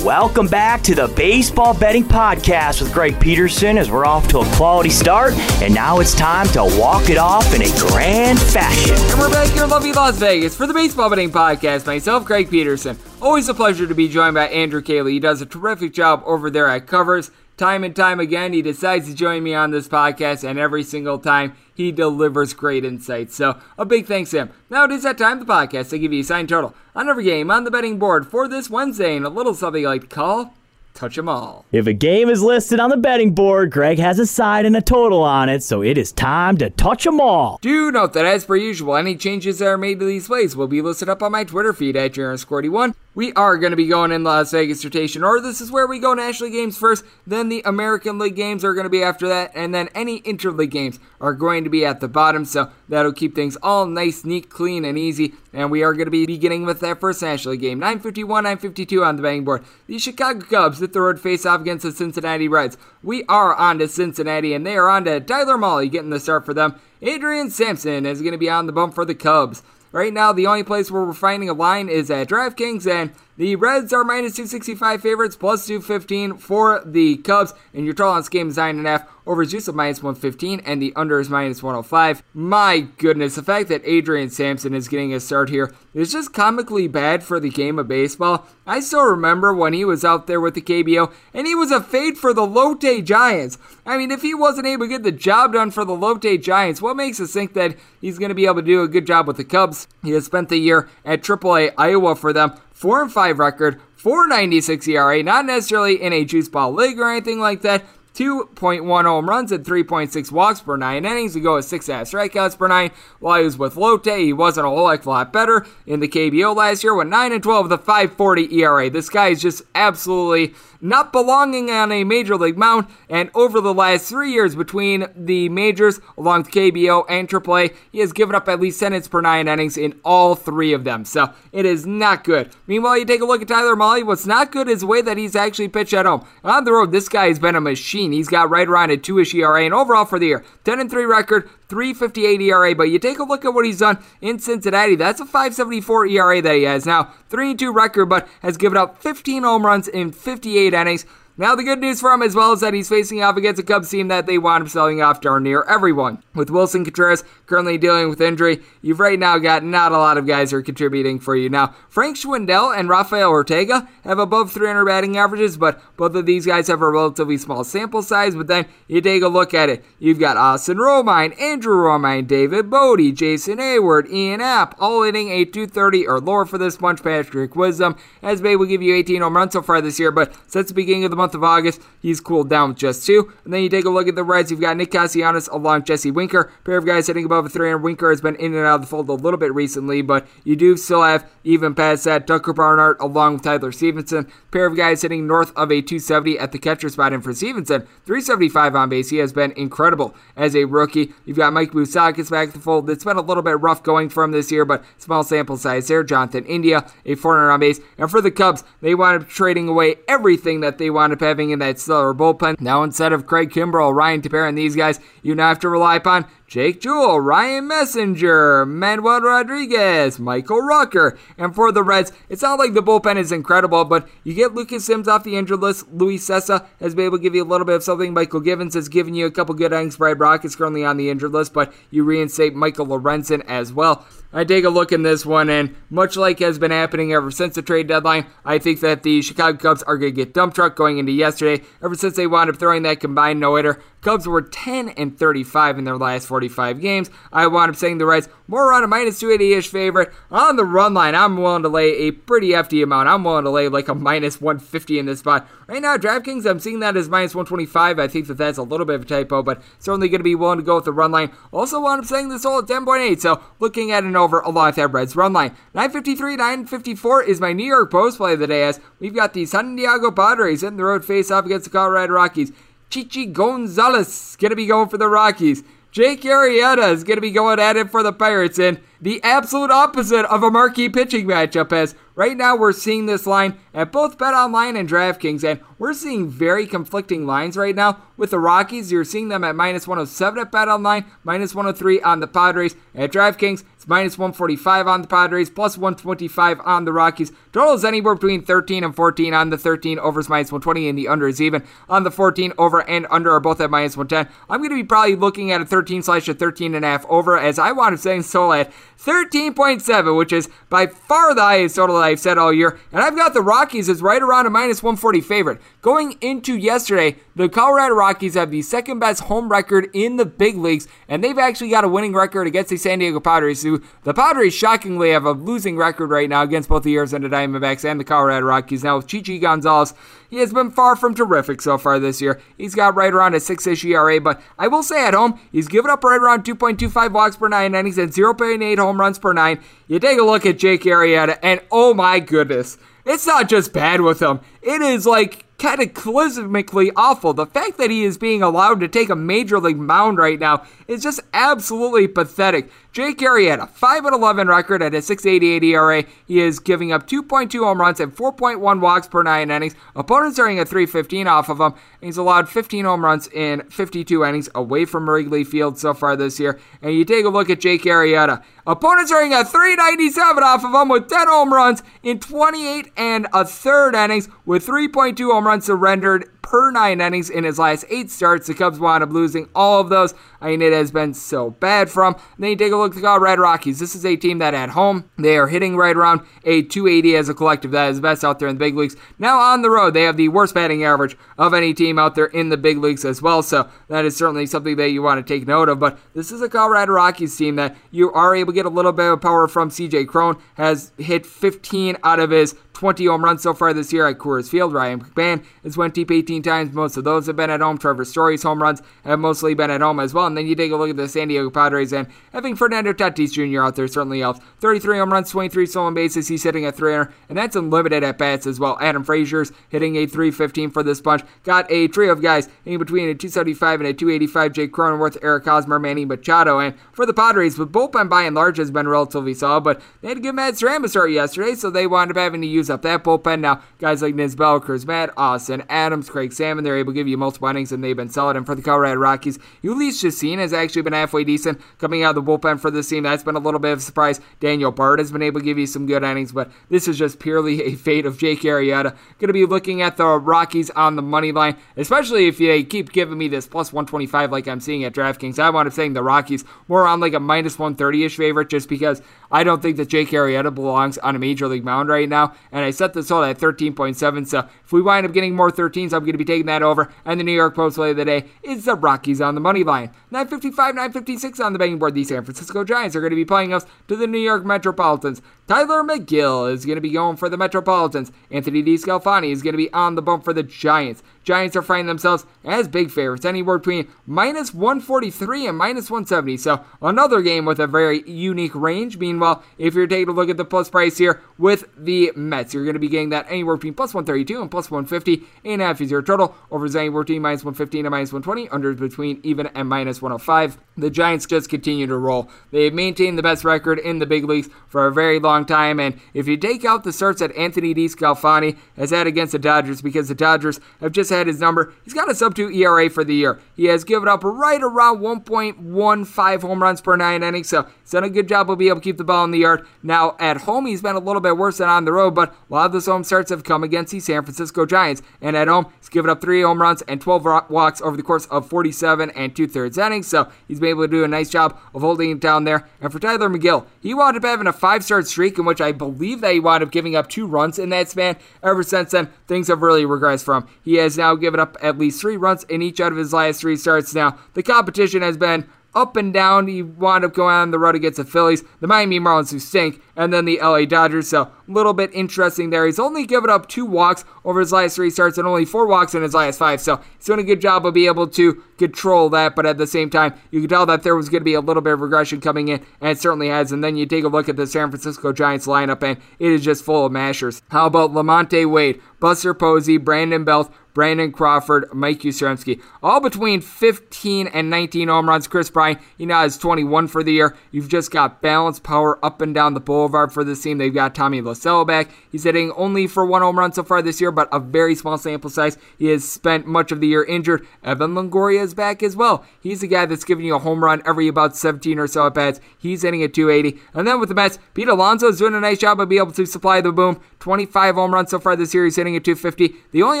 Welcome back to the Baseball Betting Podcast with Greg Peterson as we're off to a quality start. And now it's time to walk it off in a grand fashion. And we're back here in lovely Las Vegas for the Baseball Betting Podcast. Myself, Greg Peterson. Always a pleasure to be joined by Andrew Caley. He does a terrific job over there at Covers. Time and time again, he decides to join me on this podcast, and every single time he delivers great insights. So, a big thanks to him. Now it is that time the podcast to give you a sign total on every game on the betting board for this Wednesday, and a little something I like to call touch 'em all. If a game is listed on the betting board, Greg has a side and a total on it, so it is time to touch 'em all. Do note that, as per usual, any changes that are made to these plays will be listed up on my Twitter feed at JaronSquarty1. We are going to be going in Las Vegas rotation order. This is where we go National games first, then the American League games are going to be after that, and then any interleague games are going to be at the bottom. So that'll keep things all nice, neat, clean, and easy. And we are going to be beginning with that first National League game, 951, 952 on the betting board. The Chicago Cubs hit the road face off against the Cincinnati Reds. We are on to Cincinnati, and they are on to Tyler Mahle getting the start for them. Adrian Sampson is going to be on the bump for the Cubs. Right now, the only place where we're finding a line is at DraftKings, and the Reds are minus 265 favorites, plus 215 for the Cubs. And your total on this game is 9.5. Over is just minus 115, and the under is minus 105. My goodness, the fact that Adrian Sampson is getting a start here is just comically bad for the game of baseball. I still remember when he was out there with the KBO, and he was a fade for the Lotte Giants. I mean, if he wasn't able to get the job done for the Lotte Giants, what makes us think that he's going to be able to do a good job with the Cubs? He has spent the year at AAA Iowa for them. 4 and 5 record, 496 ERA, not necessarily in a juice ball league or anything like that. 2.1 home runs and 3.6 walks per nine innings. He go with six half strikeouts per nine. While he was with Lotte, he wasn't a whole heck of a lot better in the KBO last year with 9 and 12 with a 540 ERA. This guy is just absolutely not belonging on a major league mound. And over the last three years between the majors, along with KBO and AAA, he has given up at least 10 hits per nine innings in all three of them. So it is not good. Meanwhile, you take a look at Tyler Mahle. What's not good is the way that he's actually pitched at home. On the road, this guy has been a machine. He's got right around a two-ish ERA, and overall for the year, 10 and 3 record, 358 ERA. But you take a look at what he's done in Cincinnati. That's a 574 ERA that he has now. 3 2 record, but has given up 15 home runs in 58 innings. Now, the good news for him as well is that he's facing off against a Cubs team that they wound up selling off darn near everyone. With Willson Contreras currently dealing with injury, you've right now got not a lot of guys who are contributing for you. Now, Frank Schwindel and Rafael Ortega have above 300 batting averages, but both of these guys have a relatively small sample size. But then you take a look at it. You've got Austin Romine, Andrew Romine, David Bote, Jason Heyward, Ian Happ, all hitting a 230 or lower for this bunch. Patrick Wisdom been able to give you 18 home runs so far this year, but since the beginning of the month, month of August, he's cooled down with just two. And then you take a look at the Reds, you've got Nick Castellanos along Jesse Winker. A pair of guys hitting above a 300. Winker has been in and out of the fold a little bit recently, but you do still have, even past that, Tucker Barnhart along with Tyler Stephenson. pair of guys hitting north of a 270 at the catcher spot. And for Stephenson, 375 on base. He has been incredible as a rookie. You've got Mike Moustakas back to the fold. It's been a little bit rough going for him this year, but small sample size there. Jonathan India, a 400 on base. And for the Cubs, they wound up trading away everything that they wound up having in that stellar bullpen. Now, instead of Craig Kimbrel, Ryan Tepera, and these guys, you now have to rely upon Jake Jewell, Ryan Meisinger, Manuel Rodriguez, Michael Rucker. And for the Reds, it's not like the bullpen is incredible, but you get Lucas Sims off the injured list. Luis Cessa has been able to give you a little bit of something. Mychal Givens has given you a couple good innings. Brad Brach is currently on the injured list, but you reinstate Michael Lorenzen as well. I take a look in this one, and much like has been happening ever since the trade deadline, I think that the Chicago Cubs are going to get dump truck going into yesterday. Ever since they wound up throwing that combined no hitter, Cubs were 10 and 35 in their last 45 games. I wound up saying the Reds more on a minus 280 ish favorite. On the run line, I'm willing to lay a pretty hefty amount. I'm willing to lay like a minus 150 in this spot. Right now, DraftKings, I'm seeing that as minus 125. I think that that's a little bit of a typo, but certainly going to be willing to go with the run line. Also, wound up saying this all at 10.8, so looking at an over along with that Reds run line. 953, 954 is my New York Post play of the day as we've got the San Diego Padres in the road face off against the Colorado Rockies. Chichi Gonzalez going to be going for the Rockies. Jake Arrieta is going to be going at it for the Pirates in the absolute opposite of a marquee pitching matchup as right now we're seeing this line at both BetOnline and DraftKings and we're seeing very conflicting lines right now with the Rockies. You're seeing them at minus 107 at BetOnline, minus 103 on the Padres. At DraftKings, it's minus 145 on the Padres, plus 125 on the Rockies. Total is anywhere between 13 and 14 on the 13 overs minus 120 and the under is even. On the 14 over and under are both at minus 110. I'm going to be probably looking at a 13 slash a 13 and a half over as I wound up saying so at 13.7, which is by far the highest total that I've said all year. And I've got the Rockies as right around a minus 140 favorite. Going into yesterday, the Colorado Rockies have the second best home record in the big leagues, and they've actually got a winning record against the San Diego Padres, who the Padres shockingly have a losing record right now against both the Arizona Diamondbacks and the Colorado Rockies. Now, with Chichi Gonzalez, he has been far from terrific so far this year. He's got right around a 6 ish ERA, but I will say at home, he's given up right around 2.25 walks per nine innings and 0.8 home runs per nine. You take a look at Jake Arrieta, and oh my goodness, it's not just bad with him, it is like cataclysmically awful. The fact that he is being allowed to take a major league mound right now is just absolutely pathetic. Jake Arrieta, 5 11 record at a 6.88 ERA. He is giving up 2.2 home runs and 4.1 walks per nine innings. Opponents are hitting a 315 off of him. He's allowed 15 home runs in 52 innings away from Wrigley Field so far this year. And you take a look at Jake Arrieta. Opponents are hitting a 397 off of him with 10 home runs in 28 and a third innings with 3.2 home runs surrendered per nine innings in his last eight starts. The Cubs wound up losing all of those. I mean, it has been so bad for him. Then you take a look the Colorado Rockies. This is a team that at home, they are hitting right around a 280 as a collective. That is best out there in the big leagues. Now on the road, they have the worst batting average of any team out there in the big leagues as well. So that is certainly something that you want to take note of. But this is a Colorado Rockies team that you are able to get a little bit of power from CJ Cron. Has hit 15 out of his 20 home runs so far this year at Coors Field. Ryan McMahon has went deep 18 times. Most of those have been at home. Trevor Story's home runs have mostly been at home as well. And then you take a look at the San Diego Padres and having Fernando Tatis Jr. out there certainly helps. 33 home runs, 23 stolen bases. He's hitting at 300, and that's unlimited at bats as well. Adam Frazier's hitting a 315 for this bunch. Got a trio of guys in between a 275 and a 285. Jake Cronenworth, Eric Hosmer, Manny Machado. And for the Padres, the bullpen by and large has been relatively solid, but they had to give Matt Strahm a start yesterday, so they wound up having to use up that bullpen. Now, guys like Nisbel, Cruz, Matt, Austin, Adams, Craig Stammen, they're able to give you multiple innings, and they've been solid. And for the Colorado Rockies, Jhoulys Chacin has actually been halfway decent coming out of the bullpen for this team. That's been a little bit of a surprise. Daniel Bard has been able to give you some good innings, but this is just purely a fate of Jake Arrieta. Going to be looking at the Rockies on the money line, especially if they keep giving me this plus 125 like I'm seeing at DraftKings. I wound up saying the Rockies more on like a minus 130 ish favorite just because I don't think that Jake Arrieta belongs on a major league mound right now. And I set this total at 13.7. So if we wind up getting more 13s, I'm going to be taking that over. And the New York Post play of the day is the Rockies on the money line. 955, 956 on the betting board. The San Francisco Giants are going to be playing us to the New York Metropolitans. Tylor Megill is going to be going for the Metropolitans. Anthony DeSclafani is going to be on the bump for the Giants. Giants are finding themselves as big favorites, anywhere between minus 143 and minus 170. So another game with a very unique range. Meanwhile, if you're taking a look at the plus price here with the Mets, you're going to be getting that anywhere between plus 132 and plus 150. and half is total. Over is anywhere between minus 115 and minus 120. Under between even and minus 105. The Giants just continue to roll. They've maintained the best record in the big leagues for a very long time. And if you take out the starts that Anthony DeSclafani has had against the Dodgers, because the Dodgers have just had his number, he's got a sub 2 ERA for the year. He has given up right around 1.15 home runs per nine innings. So he's done a good job of being able to keep the ball in the yard. Now, at home, he's been a little bit worse than on the road, but a lot of those home starts have come against the San Francisco Giants. And at home, he's given up three home runs and 12 walks over the course of 47 and two thirds innings. So he's been able to do a nice job of holding it down there. And for Tylor Megill, he wound up having a five start streak in which I believe that he wound up giving up two runs in that span. Ever since then, things have really regressed for him. He has now given up at least three runs in each out of his last three starts. Now, the competition has been up and down. He wound up going on the road against the Phillies, the Miami Marlins who stink, and then the LA Dodgers. So a little bit interesting there. He's only given up two walks over his last three starts and only four walks in his last five. So he's doing a good job of being able to control that. But at the same time, you can tell that there was going to be a little bit of regression coming in, and it certainly has. And then you take a look at the San Francisco Giants lineup, and it is just full of mashers. How about Lamonte Wade, Buster Posey, Brandon Belt, Brandon Crawford, Mike Yastrzemski. All between 15 and 19 home runs. Kris Bryant, he now has 21 for the year. You've just got balanced power up and down the boulevard for this team. They've got Tommy La Stella back. He's hitting only for one home run so far this year, but a very small sample size. He has spent much of the year injured. Evan Longoria is back as well. He's the guy that's giving you a home run every about 17 or so at bats. He's hitting at 280. And then with the Mets, Pete Alonso is doing a nice job of being able to supply the boom. 25 home runs so far this year. He's hitting at 250. The only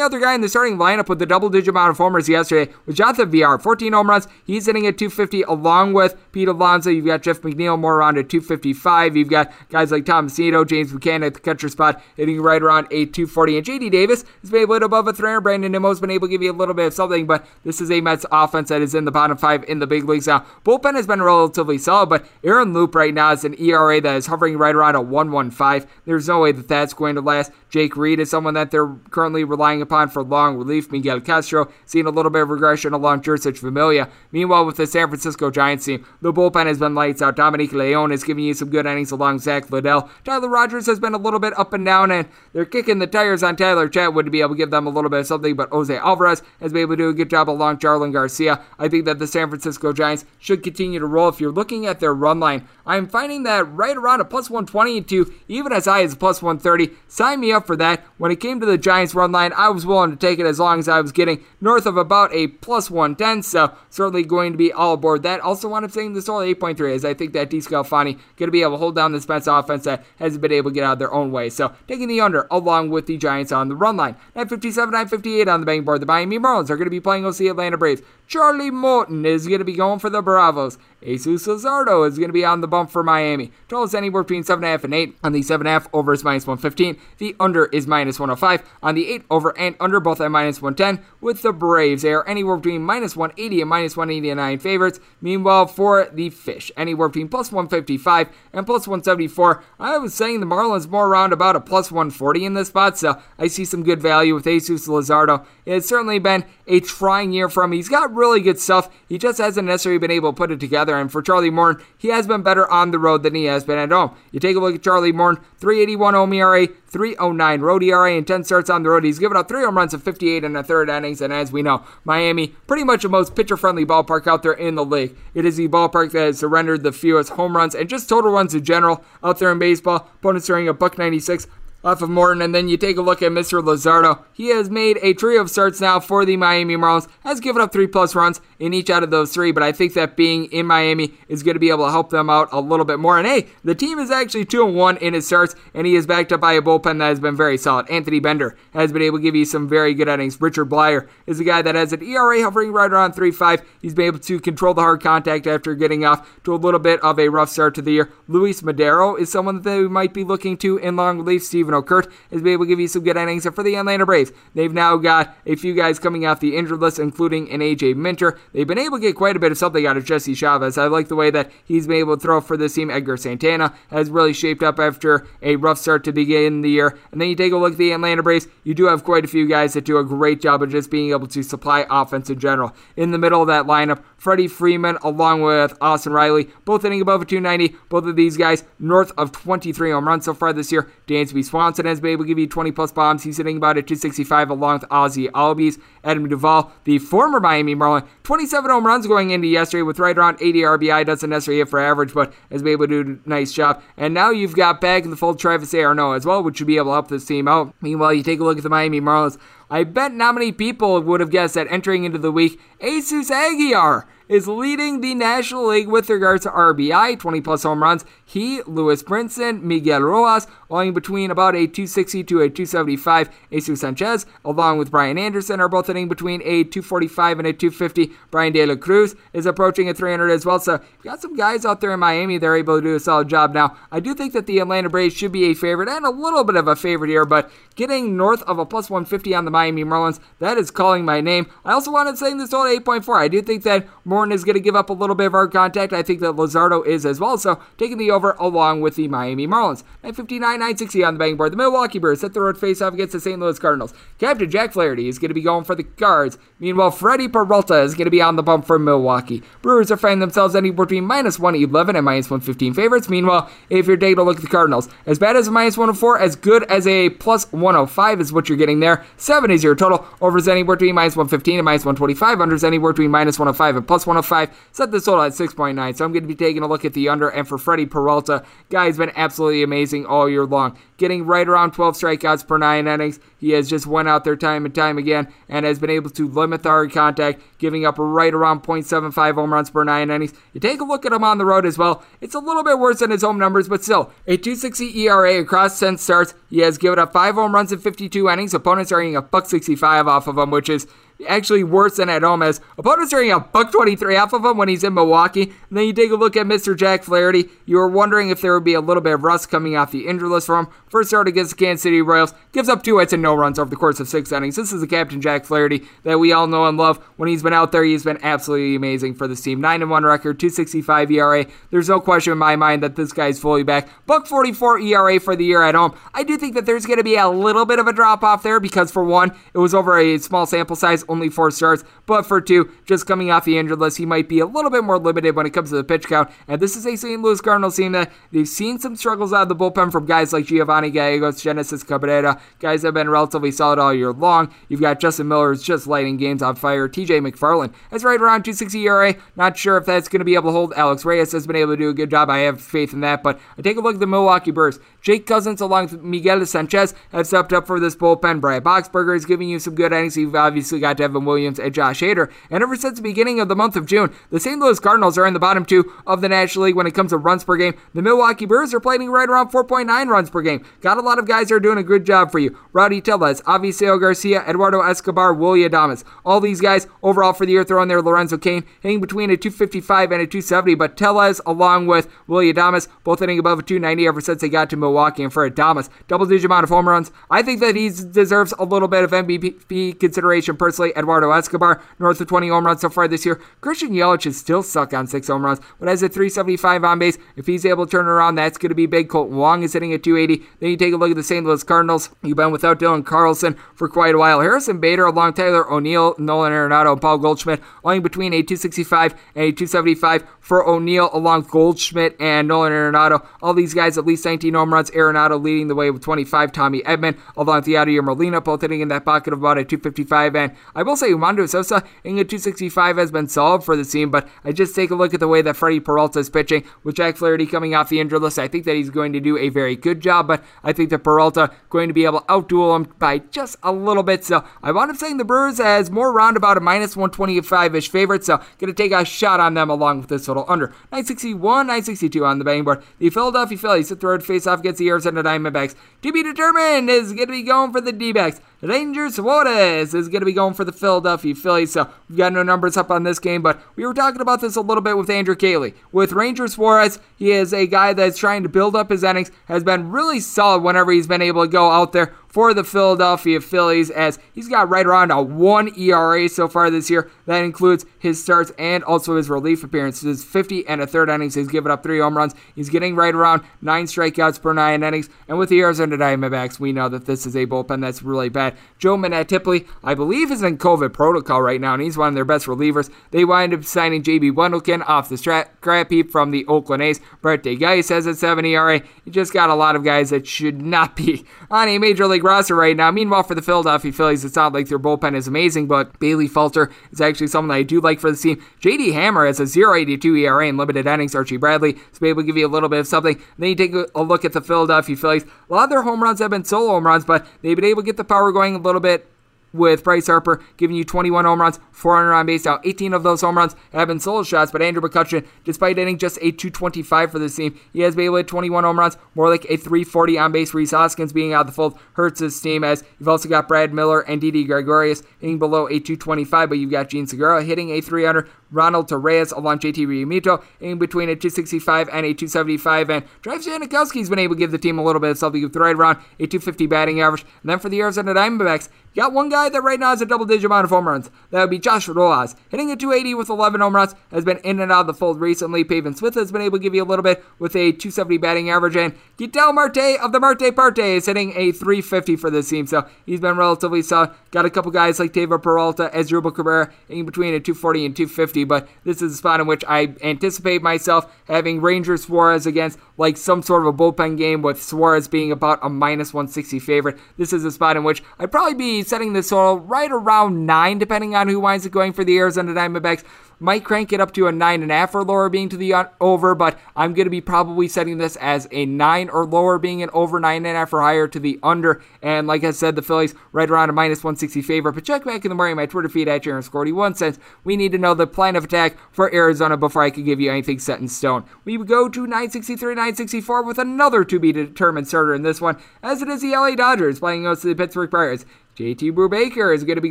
other guy in the starting lineup with the double digit amount of homers yesterday was Jonathan Villar. 14 home runs. He's hitting at 250 along with Pete Alonso. You've got Jeff McNeil more around at 255. You've got guys like Tom Macedo, James Buchanan at the catcher spot hitting right around a 240. And JD Davis has been to hit above a 300. Brandon Nimmo's been able to give you a little bit of something, but this is a Mets offense that is in the bottom five in the big leagues now. Bullpen has been relatively solid, but Aaron Loup right now is an ERA that is hovering right around a 115. There's no way that that's going to last. Jake Reed is someone that they're currently relying upon for long relief. Miguel Castro seeing a little bit of regression along Jeurys Familia. Meanwhile, with the San Francisco Giants team, the bullpen has been lights out. Dominic Leone is giving you some good innings along Zack Littell. Tyler Rogers has been a little bit up and down, and they're kicking the tires on Tyler Chatwood to be able to give them a little bit of something. But Jose Alvarez has been able to do a good job along Jarlin Garcia. I think that the San Francisco Giants should continue to roll. If you're looking at their run line, I'm finding that right around a plus 120 to even as high as plus 130. Sign me up for that. When it came to the Giants run line, I was willing to take it as long as I was getting north of about a plus 110. So certainly going to be all aboard that. Also wound up saying this all 8.3 as I think that DeSclafani going to be able to hold down this Mets offense that hasn't been able to get out of their own way. So taking the under along with the Giants on the run line. 957, 958 on the betting board. The Miami Marlins are going to be playing OC Atlanta Braves. Charlie Morton is going to be going for the Bravos. Jesus Luzardo is going to be on the bump for Miami. Total is anywhere between 7.5 and 8 on the 7.5 over is minus 115. The under is minus 105. On the 8 over and under, both at minus 110. With the Braves, they are anywhere between minus 180 and minus 189 favorites. Meanwhile, for the Fish, anywhere between plus 155 and plus 174. I was saying the Marlins more around about a plus 140 in this spot, so I see some good value with Jesus Luzardo. It's certainly been a trying year for him. He's got really good stuff. He just hasn't necessarily been able to put it together. And for Charlie Morton, he has been better on the road than he has been at home. You take a look at Charlie Morton, 381 home ERA, 309 road ERA, and 10 starts on the road. He's given up three home runs of 58 in the third innings. And as we know, Miami, pretty much the most pitcher friendly ballpark out there in the league. It is the ballpark that has surrendered the fewest home runs and just total runs in general out there in baseball. Opponents throwing a buck 96 off of Morton. And then you take a look at Mr. Luzardo. He has made a trio of starts now for the Miami Marlins, has given up three plus runs in each out of those three, but I think that being in Miami is going to be able to help them out a little bit more. And hey, the team is actually 2 and 1 in his starts, and he is backed up by a bullpen that has been very solid. Anthony Bender has been able to give you some very good innings. Richard Bleier is a guy that has an ERA hovering right around 3 5. He's been able to control the hard contact after getting off to a little bit of a rough start to the year. Luis Madero is someone that we might be looking to in long relief. Stephen Okert has been able to give you some good innings. And for the Atlanta Braves, they've now got a few guys coming off the injured list, including an AJ Minter. They've been able to get quite a bit of something out of Jesse Chavez. I like the way that he's been able to throw for this team. Edgar Santana has really shaped up after a rough start to begin the year. And then you take a look at the Atlanta Braves, you do have quite a few guys that do a great job of just being able to supply offense in general. In the middle of that lineup, Freddie Freeman along with Austin Riley, both hitting above a 290. Both of these guys north of 23 home runs so far this year. Dansby Swanson has been able to give you 20 plus bombs. He's hitting about a 265 along with Ozzie Albies. Adam Duvall, the former Miami Marlin, 27 home runs going into yesterday with right around 80 RBI. Doesn't necessarily hit for average, but has been able to do a nice job. And now you've got back in the fold Travis d'Arnaud as well, which should be able to help this team out. Meanwhile, you take a look at the Miami Marlins. I bet not many people would have guessed that entering into the week, Jesus Aguilar is leading the National League with regards to RBI, 20 plus home runs. He, Lewis Brinson, Miguel Rojas, owing between about a 260 to a 275. Jesus Sanchez, along with Brian Anderson, are both hitting between a 245 and a 250. Bryan De La Cruz is approaching a 300 as well. So you've got some guys out there in Miami that are able to do a solid job. Now, I do think that the Atlanta Braves should be a favorite and a little bit of a favorite here, but getting north of a plus 150 on the Miami Marlins, that is calling my name. I also wanted to say this total 8.4. I do think that Morton is going to give up a little bit of our contact. I think that Luzardo is as well. So taking the over along with the Miami Marlins. 959, 960 on the betting board. The Milwaukee Brewers set the road face off against the St. Louis Cardinals. Captain Jack Flaherty is going to be going for the Cards. Meanwhile, Freddie Peralta is going to be on the bump for Milwaukee. Brewers are finding themselves anywhere between minus 111 and minus 115 favorites. Meanwhile, if you're taking a look at the Cardinals, as bad as a minus 104, as good as a plus 105 is what you're getting there. 7 is your total. Over is anywhere between minus 115 and minus 125. Under is anywhere between minus 105 and plus 105. Set the total at 6.9. So I'm going to be taking a look at the under. And for Freddie Peralta, guy's been absolutely amazing all year long. Getting right around 12 strikeouts per nine innings. He has just went out there time and time again and has been able to limit the hard contact, giving up right around 0.75 home runs per nine innings. You take a look at him on the road as well. It's a little bit worse than his home numbers, but still, a 260 ERA across 10 starts. He has given up five home runs in 52 innings. Opponents are getting a buck 65 off of him, which is actually worse than at home as opponents are a buck 23 off of him when he's in Milwaukee. And then you take a look at Mr. Jack Flaherty. You were wondering if there would be a little bit of rust coming off the injury list for him. First start against the Kansas City Royals, gives up two hits and no runs over the course of six innings. This is the captain Jack Flaherty that we all know and love. When he's been out there, he's been absolutely amazing for this team. 9 and 1 record, 265 ERA. There's no question in my mind that this guy's fully back. Buck 44 ERA for the year at home. I do think that there's going to be a little bit of a drop off there because for one, it was over a small sample size, only four starts. But for two, just coming off the injured list, he might be a little bit more limited when it comes to the pitch count. And this is a St. Louis Cardinals team that they've seen some struggles out of the bullpen from guys like Giovanni Gallegos, Genesis Cabrera, guys that have been relatively solid all year long. You've got Justin Miller just lighting games on fire. TJ McFarland is right around 260 ERA. Not sure if that's going to be able to hold. Alex Reyes has been able to do a good job. I have faith in that. But I take a look at the Milwaukee Brewers. Jake Cousins along with Miguel Sanchez have stepped up for this bullpen. Brian Boxberger is giving you some good innings. You've obviously got got Evan Williams and Josh Hader. And ever since the beginning of the month of June, the St. Louis Cardinals are in the bottom two of the National League when it comes to runs per game. The Milwaukee Brewers are playing right around 4.9 runs per game. Got a lot of guys that are doing a good job for you. Rowdy Tellez, Avisail Garcia, Eduardo Escobar, Willy Adames. All these guys overall for the year throwing there. Lorenzo Cain, hitting between a 255 and a 270, but Tellez along with Willy Adames both hitting above a 290 ever since they got to Milwaukee. And for Adames, double digit amount of home runs. I think that he deserves a little bit of MVP consideration personally. Eduardo Escobar, north of 20 home runs so far this year. Christian Yelich is still stuck on six home runs, but has a 375 on base. If he's able to turn around, that's going to be big. Kolten Wong is hitting at 280. Then you take a look at the St. Louis Cardinals. You've been without Dylan Carlson for quite a while. Harrison Bader along Tyler O'Neill, Nolan Arenado, and Paul Goldschmidt, lying between a 265 and a 275 for O'Neill along Goldschmidt and Nolan Arenado. All these guys at least 19 home runs. Arenado leading the way with 25. Tommy Edman along Yadier Molina, both hitting in that pocket of about a 255. And I will say, Armando Sosa in a 265 has been solid for the team, but I just take a look at the way that Freddie Peralta is pitching with Jack Flaherty coming off the injured list. I think that he's going to do a very good job, but I think that Peralta going to be able to outduel him by just a little bit. So I wound up saying the Brewers as more roundabout a minus 125 ish favorite. So going to take a shot on them along with this total under 961, 962 on the betting board. The Philadelphia Phillies hit the road face off against the Arizona Diamondbacks. To be determined is going to be going for the D backs. Ranger Suarez is going to be going for the Philadelphia Phillies. So we've got no numbers up on this game, but we were talking about this a little bit with Andrew Caley. With Ranger Suarez, he is a guy that's trying to build up his innings, has been really solid whenever he's been able to go out there for the Philadelphia Phillies as he's got right around a 1 ERA so far this year. That includes his starts and also his relief appearances. 50 and a third innings. He's given up three home runs. He's getting right around nine strikeouts per nine innings. And with the Arizona Diamondbacks, we know that this is a bullpen that's really bad. Joe Mantiply, I believe, is in COVID protocol right now, and he's one of their best relievers. They wind up signing JB Wendelken off the scrap heap from the Oakland A's. Brett DeGuy says at 7 ERA. You just got a lot of guys that should not be *laughs* on a major league roster right now. Meanwhile, for the Philadelphia Phillies, it's not like their bullpen is amazing, but Bailey Falter is actually someone that I do like for the team. JD Hammer has a 0.82 ERA in limited innings. Archie Bradley is able to give you a little bit of something. Then you take a look at the Philadelphia Phillies. A lot of their home runs have been solo home runs, but they've been able to get the power going a little bit with Bryce Harper giving you 21 home runs, 400 on base. Now, 18 of those home runs have been solo shots, but Andrew McCutchen, despite hitting just a 225 for this team, he has been able to 21 home runs, more like a 340 on base. Rhys Hoskins being out of the fold hurts his team as you've also got Brad Miller and Didi Gregorius hitting below a 225, but you've got Jean Segura hitting a 300. Ronald Torreyes along JT Realmuto in between a 265 and a 275. And Travis Jankowski's been able to give the team a little bit of something right around a 250 batting average. And then for the Arizona Diamondbacks, you got one guy that right now has a double digit amount of home runs. That would be Josh Rojas. Hitting a 280 with 11 home runs, has been in and out of the fold recently. Pavin Smith has been able to give you a little bit with a 270 batting average. And Ketel Marte of the Marte Parte is hitting a 350 for this team. So he's been relatively solid. Got a couple guys like David Peralta, Asdrubal Cabrera in between a 240 and 250. But this is a spot in which I anticipate myself having Rangers Suarez against like some sort of a bullpen game with Suarez being about a minus 160 favorite. This is a spot in which I'd probably be setting this total right around 9, depending on who winds up going for the Arizona Diamondbacks. Might crank it up to a 9.5 or lower being to the over, but I'm going to be probably setting this as a 9 or lower being an over 9.5 or higher to the under. And like I said, the Phillies right around a minus 160 favorite. But check back in the morning my Twitter feed at Aaron Scorty one since we need to know the plan of attack for Arizona before I could give you anything set in stone. We go to 963, 964 with another to be determined starter in this one, as it is the LA Dodgers playing against the Pittsburgh Pirates. JT Brubaker is going to be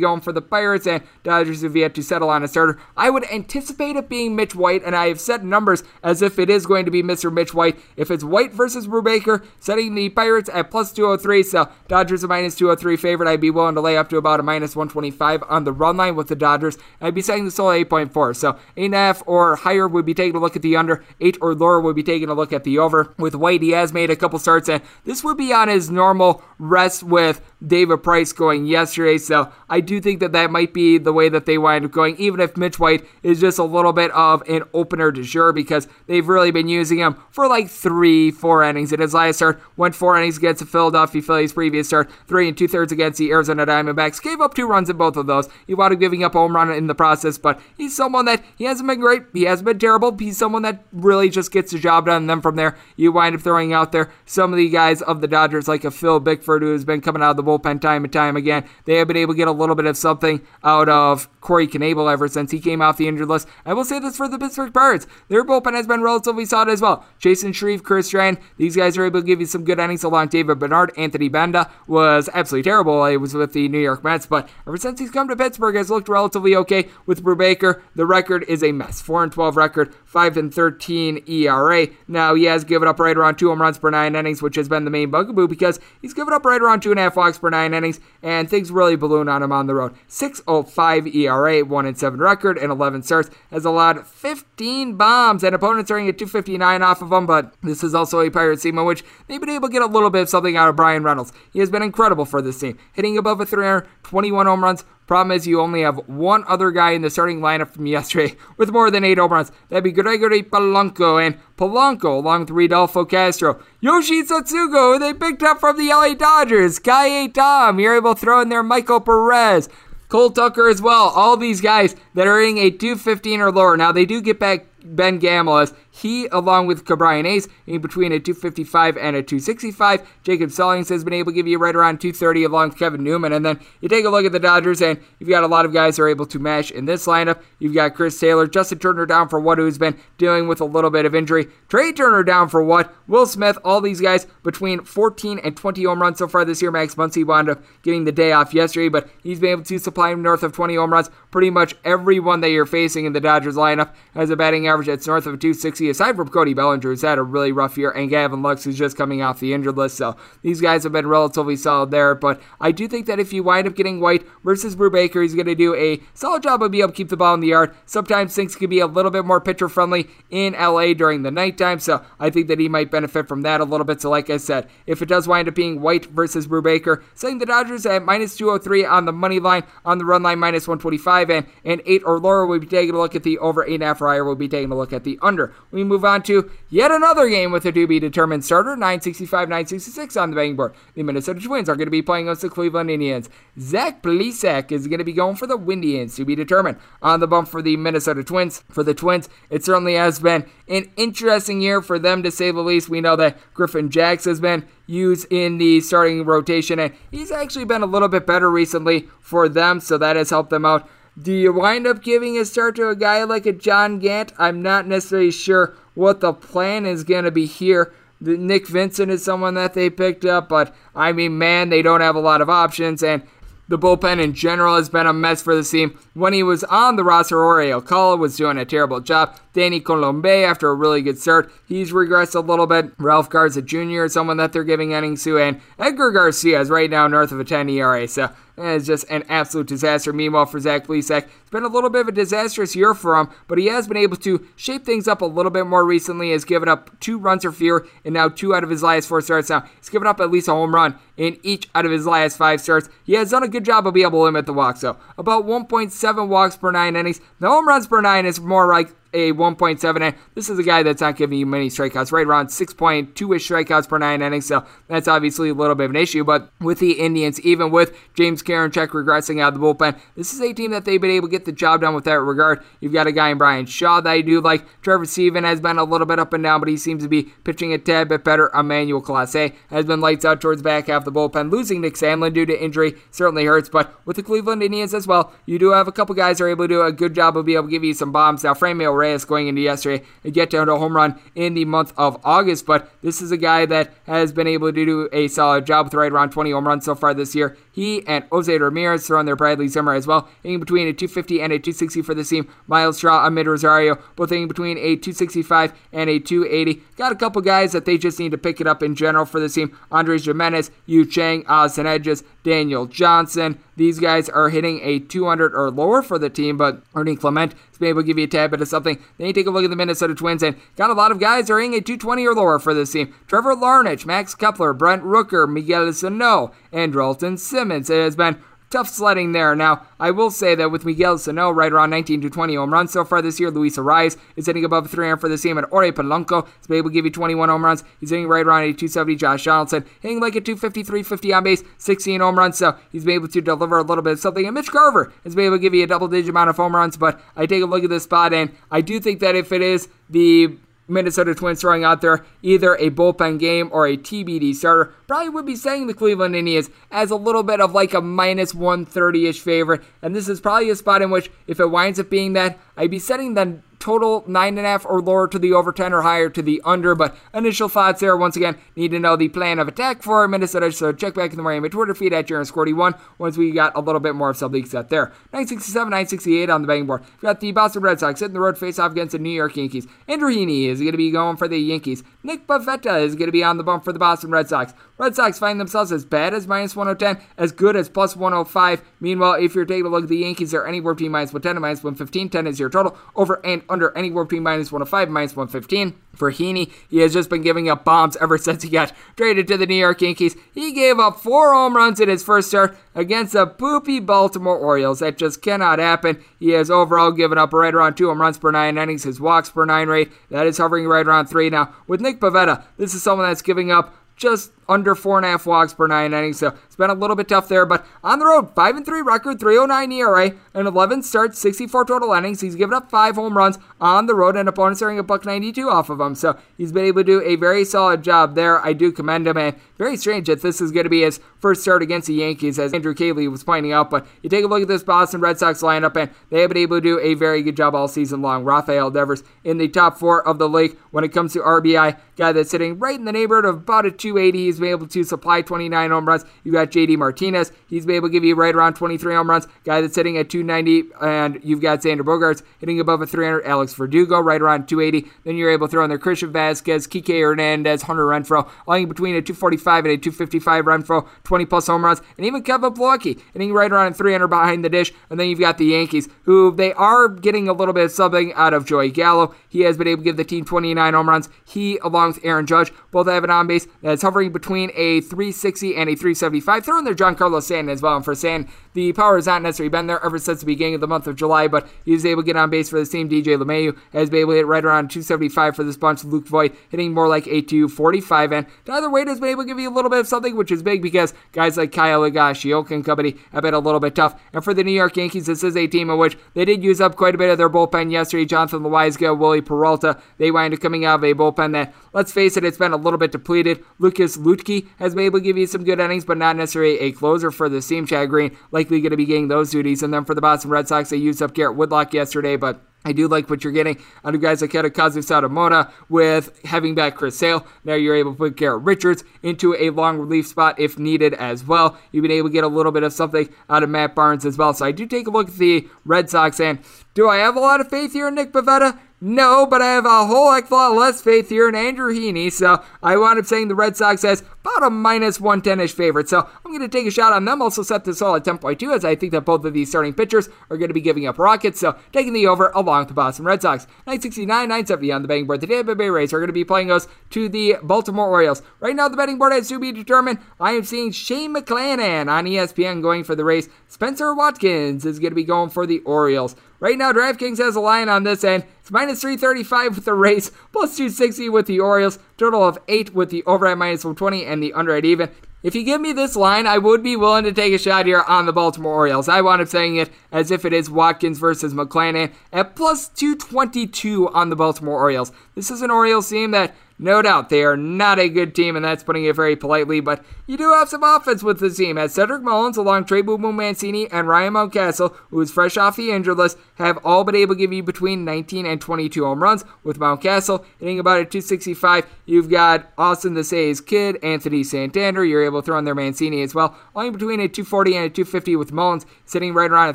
going for the Pirates, and Dodgers have yet to settle on a starter. I would anticipate it being Mitch White, and I have set numbers as if it is going to be Mr. Mitch White. If it's White versus Brubaker, setting the Pirates at plus 203, so Dodgers a minus 203 favorite, I'd be willing to lay up to about a minus 125 on the run line with the Dodgers. I'd be setting the total 8.4, so 8.5 or higher would be taking a look at the under, 8 or lower would be taking a look at the over. With White, he has made a couple starts, and this would be on his normal rest with David Price going yesterday. So I do think that that might be the way that they wind up going, even if Mitch White is just a little bit of an opener de jour because they've really been using him for like three, four innings. In his last start, went four innings against the Philadelphia Phillies previous start, three and two thirds against the Arizona Diamondbacks. Gave up two runs in both of those. He wound up giving up a home run in the process, but he's someone that he hasn't been great. He hasn't been terrible. He's someone that really just gets the job done. And then from there, you wind up throwing out there some of the guys of the Dodgers, like a Phil Bickford, who has been coming out of the bullpen time and time again again. They have been able to get a little bit of something out of Corey Knebel ever since he came off the injured list. I will say this for the Pittsburgh Pirates. Their bullpen has been relatively solid as well. Chasen Shreve, Chris Stratton, these guys are able to give you some good innings along David Bednar. Anthony Banda was absolutely terrible. He was with the New York Mets, but ever since he's come to Pittsburgh, has looked relatively okay. With Brubaker, the record is a mess. 4 and 12 record, 5 and 13 ERA. Now, he has given up right around two home runs per nine innings, which has been the main bugaboo because he's given up right around two and a half walks per nine innings, and things really balloon on him on the road. 6.05 ERA, 1 and 7 record, and 11 starts, has allowed 15 bombs, and opponents are at 259 off of him, but this is also a Pirate team in which they've been able to get a little bit of something out of Bryan Reynolds. He has been incredible for this team, hitting above a 300, 21 home runs, Problem is, you only have one other guy in the starting lineup from yesterday *laughs* with more than eight home runs. That'd be Gregory Polanco, and Polanco, along with Rodolfo Castro. Yoshi Tsutsugo, who they picked up from the LA Dodgers. Ka'ai Tom, you're able to throw in there Michael Perez. Cole Tucker as well. All these guys that are hitting a 215 or lower. Now, they do get back Ben Gamel as he, along with Ke'Bryan Hayes, in between a 255 and a 265. Jacob Stallings has been able to give you right around 230 along with Kevin Newman. And then you take a look at the Dodgers, and you've got a lot of guys that are able to mash in this lineup. You've got Chris Taylor, Justin Turner down for what, who's been dealing with a little bit of injury. Trea Turner down for what? Will Smith, all these guys between 14 and 20 home runs so far this year. Max Muncy wound up getting the day off yesterday, but he's been able to supply north of 20 home runs. Pretty much everyone that you're facing in the Dodgers lineup has a batting average that's north of 260, aside from Cody Bellinger, who's had a really rough year, and Gavin Lux, who's just coming off the injured list. So these guys have been relatively solid there. But I do think that if you wind up getting White versus Brubaker, he's going to do a solid job of being able to keep the ball in the yard. Sometimes things can be a little bit more pitcher friendly in LA during the nighttime. So I think that he might benefit from that a little bit. So, like I said, if it does wind up being White versus Brubaker, setting the Dodgers at minus 203 on the money line, on the run line minus 125, and, and 8 or lower, we'll be taking a look at the over 8.5 or higher. We'll be taking a look at the under. We move on to yet another game with a to be determined starter, 965 966 on the betting board. The Minnesota Twins are going to be playing against the Cleveland Indians. Zach Plesac is going to be going for the Indians to be determined. On the bump for the Minnesota Twins. For the Twins, it certainly has been an interesting year for them to say the least. We know that Griffin Jax has been used in the starting rotation, and he's actually been a little bit better recently for them, so that has helped them out. Do you wind up giving a start to a guy like a John Gant? I'm not necessarily sure what the plan is going to be here. Nick Vincent is someone that they picked up, but I mean, man, they don't have a lot of options, and the bullpen in general has been a mess for the team. When he was on the roster, Jorge Alcala was doing a terrible job. Danny Coulombe, after a really good start, he's regressed a little bit. Ralph Garza Jr., is someone that they're giving innings to, and Edgar Garcia is right now north of a 10 ERA. So it's just an absolute disaster. Meanwhile, for Zach Plesac, it's been a little bit of a disastrous year for him, but he has been able to shape things up a little bit more recently. Has given up two runs or fewer and now two out of his last four starts. Now he's given up at least a home run in each out of his last five starts. He has done a good job of being able to limit the walks, though. About 1.7 walks per nine innings. The home runs per nine is more like a 1.7. And this is a guy that's not giving you many strikeouts, right around 6.2 ish strikeouts per nine innings. So that's obviously a little bit of an issue. But with the Indians, even with James Karinchak regressing out of the bullpen, this is a team that they've been able to get the job done with that regard. You've got a guy in Bryan Shaw that I do like. Trevor Stephan has been a little bit up and down, but he seems to be pitching a tad bit better. Emmanuel Clase has been lights out towards back half the bullpen. Losing Nick Sandlin due to injury certainly hurts, but with the Cleveland Indians as well, you do have a couple guys are able to do a good job of being able to give you some bombs. Now, Franmil Reyes going into yesterday and get down to a home run in the month of August, but this is a guy that has been able to do a solid job with right around 20 home runs so far this year. He and Jose Ramirez throwing their Bradley Zimmer as well, hitting between a 250 and a 260 for the team. Myles Straw, Amed Rosario, both hitting between a 265 and a 280. Got a couple guys that they just need to pick it up in general for the team. Andres Gimenez, Yu Chang, Austin Hedges, Daniel Johnson. These guys are hitting a 200 or lower for the team, but Ernie Clement has been able to give you a tad bit of something. Then you take a look at the Minnesota Twins and got a lot of guys are hitting a 220 or lower for this team. Trevor Larnach, Max Kepler, Brent Rooker, Miguel Sano, and Dalton Simmons. It has been tough sledding there. Now, I will say that with Miguel Sano right around 19 to 20 home runs so far this year, Luis Arraez is hitting above 300 for the team, and Ore Polanco is able to give you 21 home runs. He's hitting right around a 270. Josh Donaldson hitting like a 250, 350 on base, 16 home runs, so he's been able to deliver a little bit of something. And Mitch Garver has been able to give you a double digit amount of home runs, but I take a look at this spot, and I do think that if it is the Minnesota Twins throwing out there either a bullpen game or a TBD starter, probably would be setting the Cleveland Indians as a little bit of like a minus 130 ish favorite. And this is probably a spot in which, if it winds up being that, I'd be setting the total nine and a half or lower to the over 10 or higher to the under. But initial thoughts there, once again, need to know the plan of attack for Minnesota. So check back in the Miami Twitter feed at Jaron Squirty1 once we got a little bit more of some leaks out there. 967, 968 on the betting board. We've got the Boston Red Sox hitting the road face off against the New York Yankees. Andrew Heaney is going to be going for the Yankees. Nick Pivetta is going to be on the bump for the Boston Red Sox. Red Sox find themselves as bad as minus 110, as good as plus 105. Meanwhile, if you're taking a look at the Yankees, they're anywhere between minus 110 and minus 115. 10 is your total. Over and under anywhere between minus 105 and minus 115 for Heaney. He has just been giving up bombs ever *laughs* since he got traded to the New York Yankees. He gave up four home runs in his first start against the poopy Baltimore Orioles. That just cannot happen. He has overall given up right around two home runs per nine innings. His walks per nine rate, that is hovering right around three now. With Nick Pivetta, this is someone that's giving up just under four and a half walks per nine innings. So it's been a little bit tough there, but on the road, five and three record, 309 ERA, and 11 starts, 64 total innings. He's given up five home runs on the road, and opponents are getting a buck 92 off of him. So he's been able to do a very solid job there. I do commend him, and very strange that this is going to be his first start against the Yankees, as Andrew Caley was pointing out. But you take a look at this Boston Red Sox lineup, and they have been able to do a very good job all season long. Rafael Devers in the top four of the league when it comes to RBI, guy that's sitting right in the neighborhood of about a 280. He's been able to supply 29 home runs. You got JD Martinez. He's been able to give you right around 23 home runs. Guy that's hitting at 290, and you've got Xander Bogaerts hitting above a 300. Alex Verdugo right around 280. Then you're able to throw in there Christian Vazquez, Kike Hernandez, Hunter Renfroe, all in between a 245 and a 255 Renfroe, 20 plus home runs, and even Kevin Plawecki hitting right around 300 behind the dish. And then you've got the Yankees, who they are getting a little bit of something out of Joey Gallo. He has been able to give the team 29 home runs. He, along with Aaron Judge, both have an on base that's hovering between a 360 and a 375. I throw in there Giancarlo Stanton as well. And for Stanton, the power has not necessarily been there ever since the beginning of the month of July, but he was able to get on base for the team. DJ LeMahieu has been able to hit right around 275 for this bunch. Luke Voit hitting more like a 245. And Tyler Wade has been able to give you a little bit of something, which is big because guys like Kyle Higashioka and company have been a little bit tough. And for the New York Yankees, this is a team in which they did use up quite a bit of their bullpen yesterday. Jonathan Loáisiga, Willie Peralta, they wind up coming out of a bullpen that, let's face it, it's been a little bit depleted. Lucas Luetge has been able to give you some good innings, but not necessarily a closer for the team. Chad Green likely going to be getting those duties. And then for the Boston Red Sox, they used up Garrett Whitlock yesterday, but I do like what you're getting out of guys like Hirokazu Sawamura with having back Chris Sale. Now you're able to put Garrett Richards into a long relief spot if needed as well. You've been able to get a little bit of something out of Matt Barnes as well. So I do take a look at the Red Sox and do I have a lot of faith here in Nick Pivetta? No, but I have a whole heck of a lot less faith here in Andrew Heaney, so I wound up saying the Red Sox as about a minus 110-ish favorite. So I'm going to take a shot on them. Also set this all at 10.2 as I think that both of these starting pitchers are going to be giving up rockets. So taking the over along with the Boston Red Sox. 969, 970 on the betting board. The Tampa Bay Rays are going to be playing us to the Baltimore Orioles. Right now the betting board has to be determined. I am seeing Shane McClanahan on ESPN going for the Rays. Spencer Watkins is going to be going for the Orioles. Right now, DraftKings has a line on this end. It's minus 335 with the Rays, plus 260 with the Orioles, total of 8 with the over at minus 120 and the under at even. If you give me this line, I would be willing to take a shot here on the Baltimore Orioles. I wound up saying it as if it is Watkins versus McClanahan at plus 222 on the Baltimore Orioles. This is an Orioles team that no doubt, they are not a good team, and that's putting it very politely, but you do have some offense with the team, as Cedric Mullins, along Trey Boo Boo Mancini, and Ryan Mountcastle, who is fresh off the injured list, have all been able to give you between 19 and 22 home runs, with Mountcastle hitting about a 265. You've got Austin the Say's kid, Anthony Santander, you're able to throw in their Mancini as well, lying between a 240 and a 250 with Mullins, sitting right around a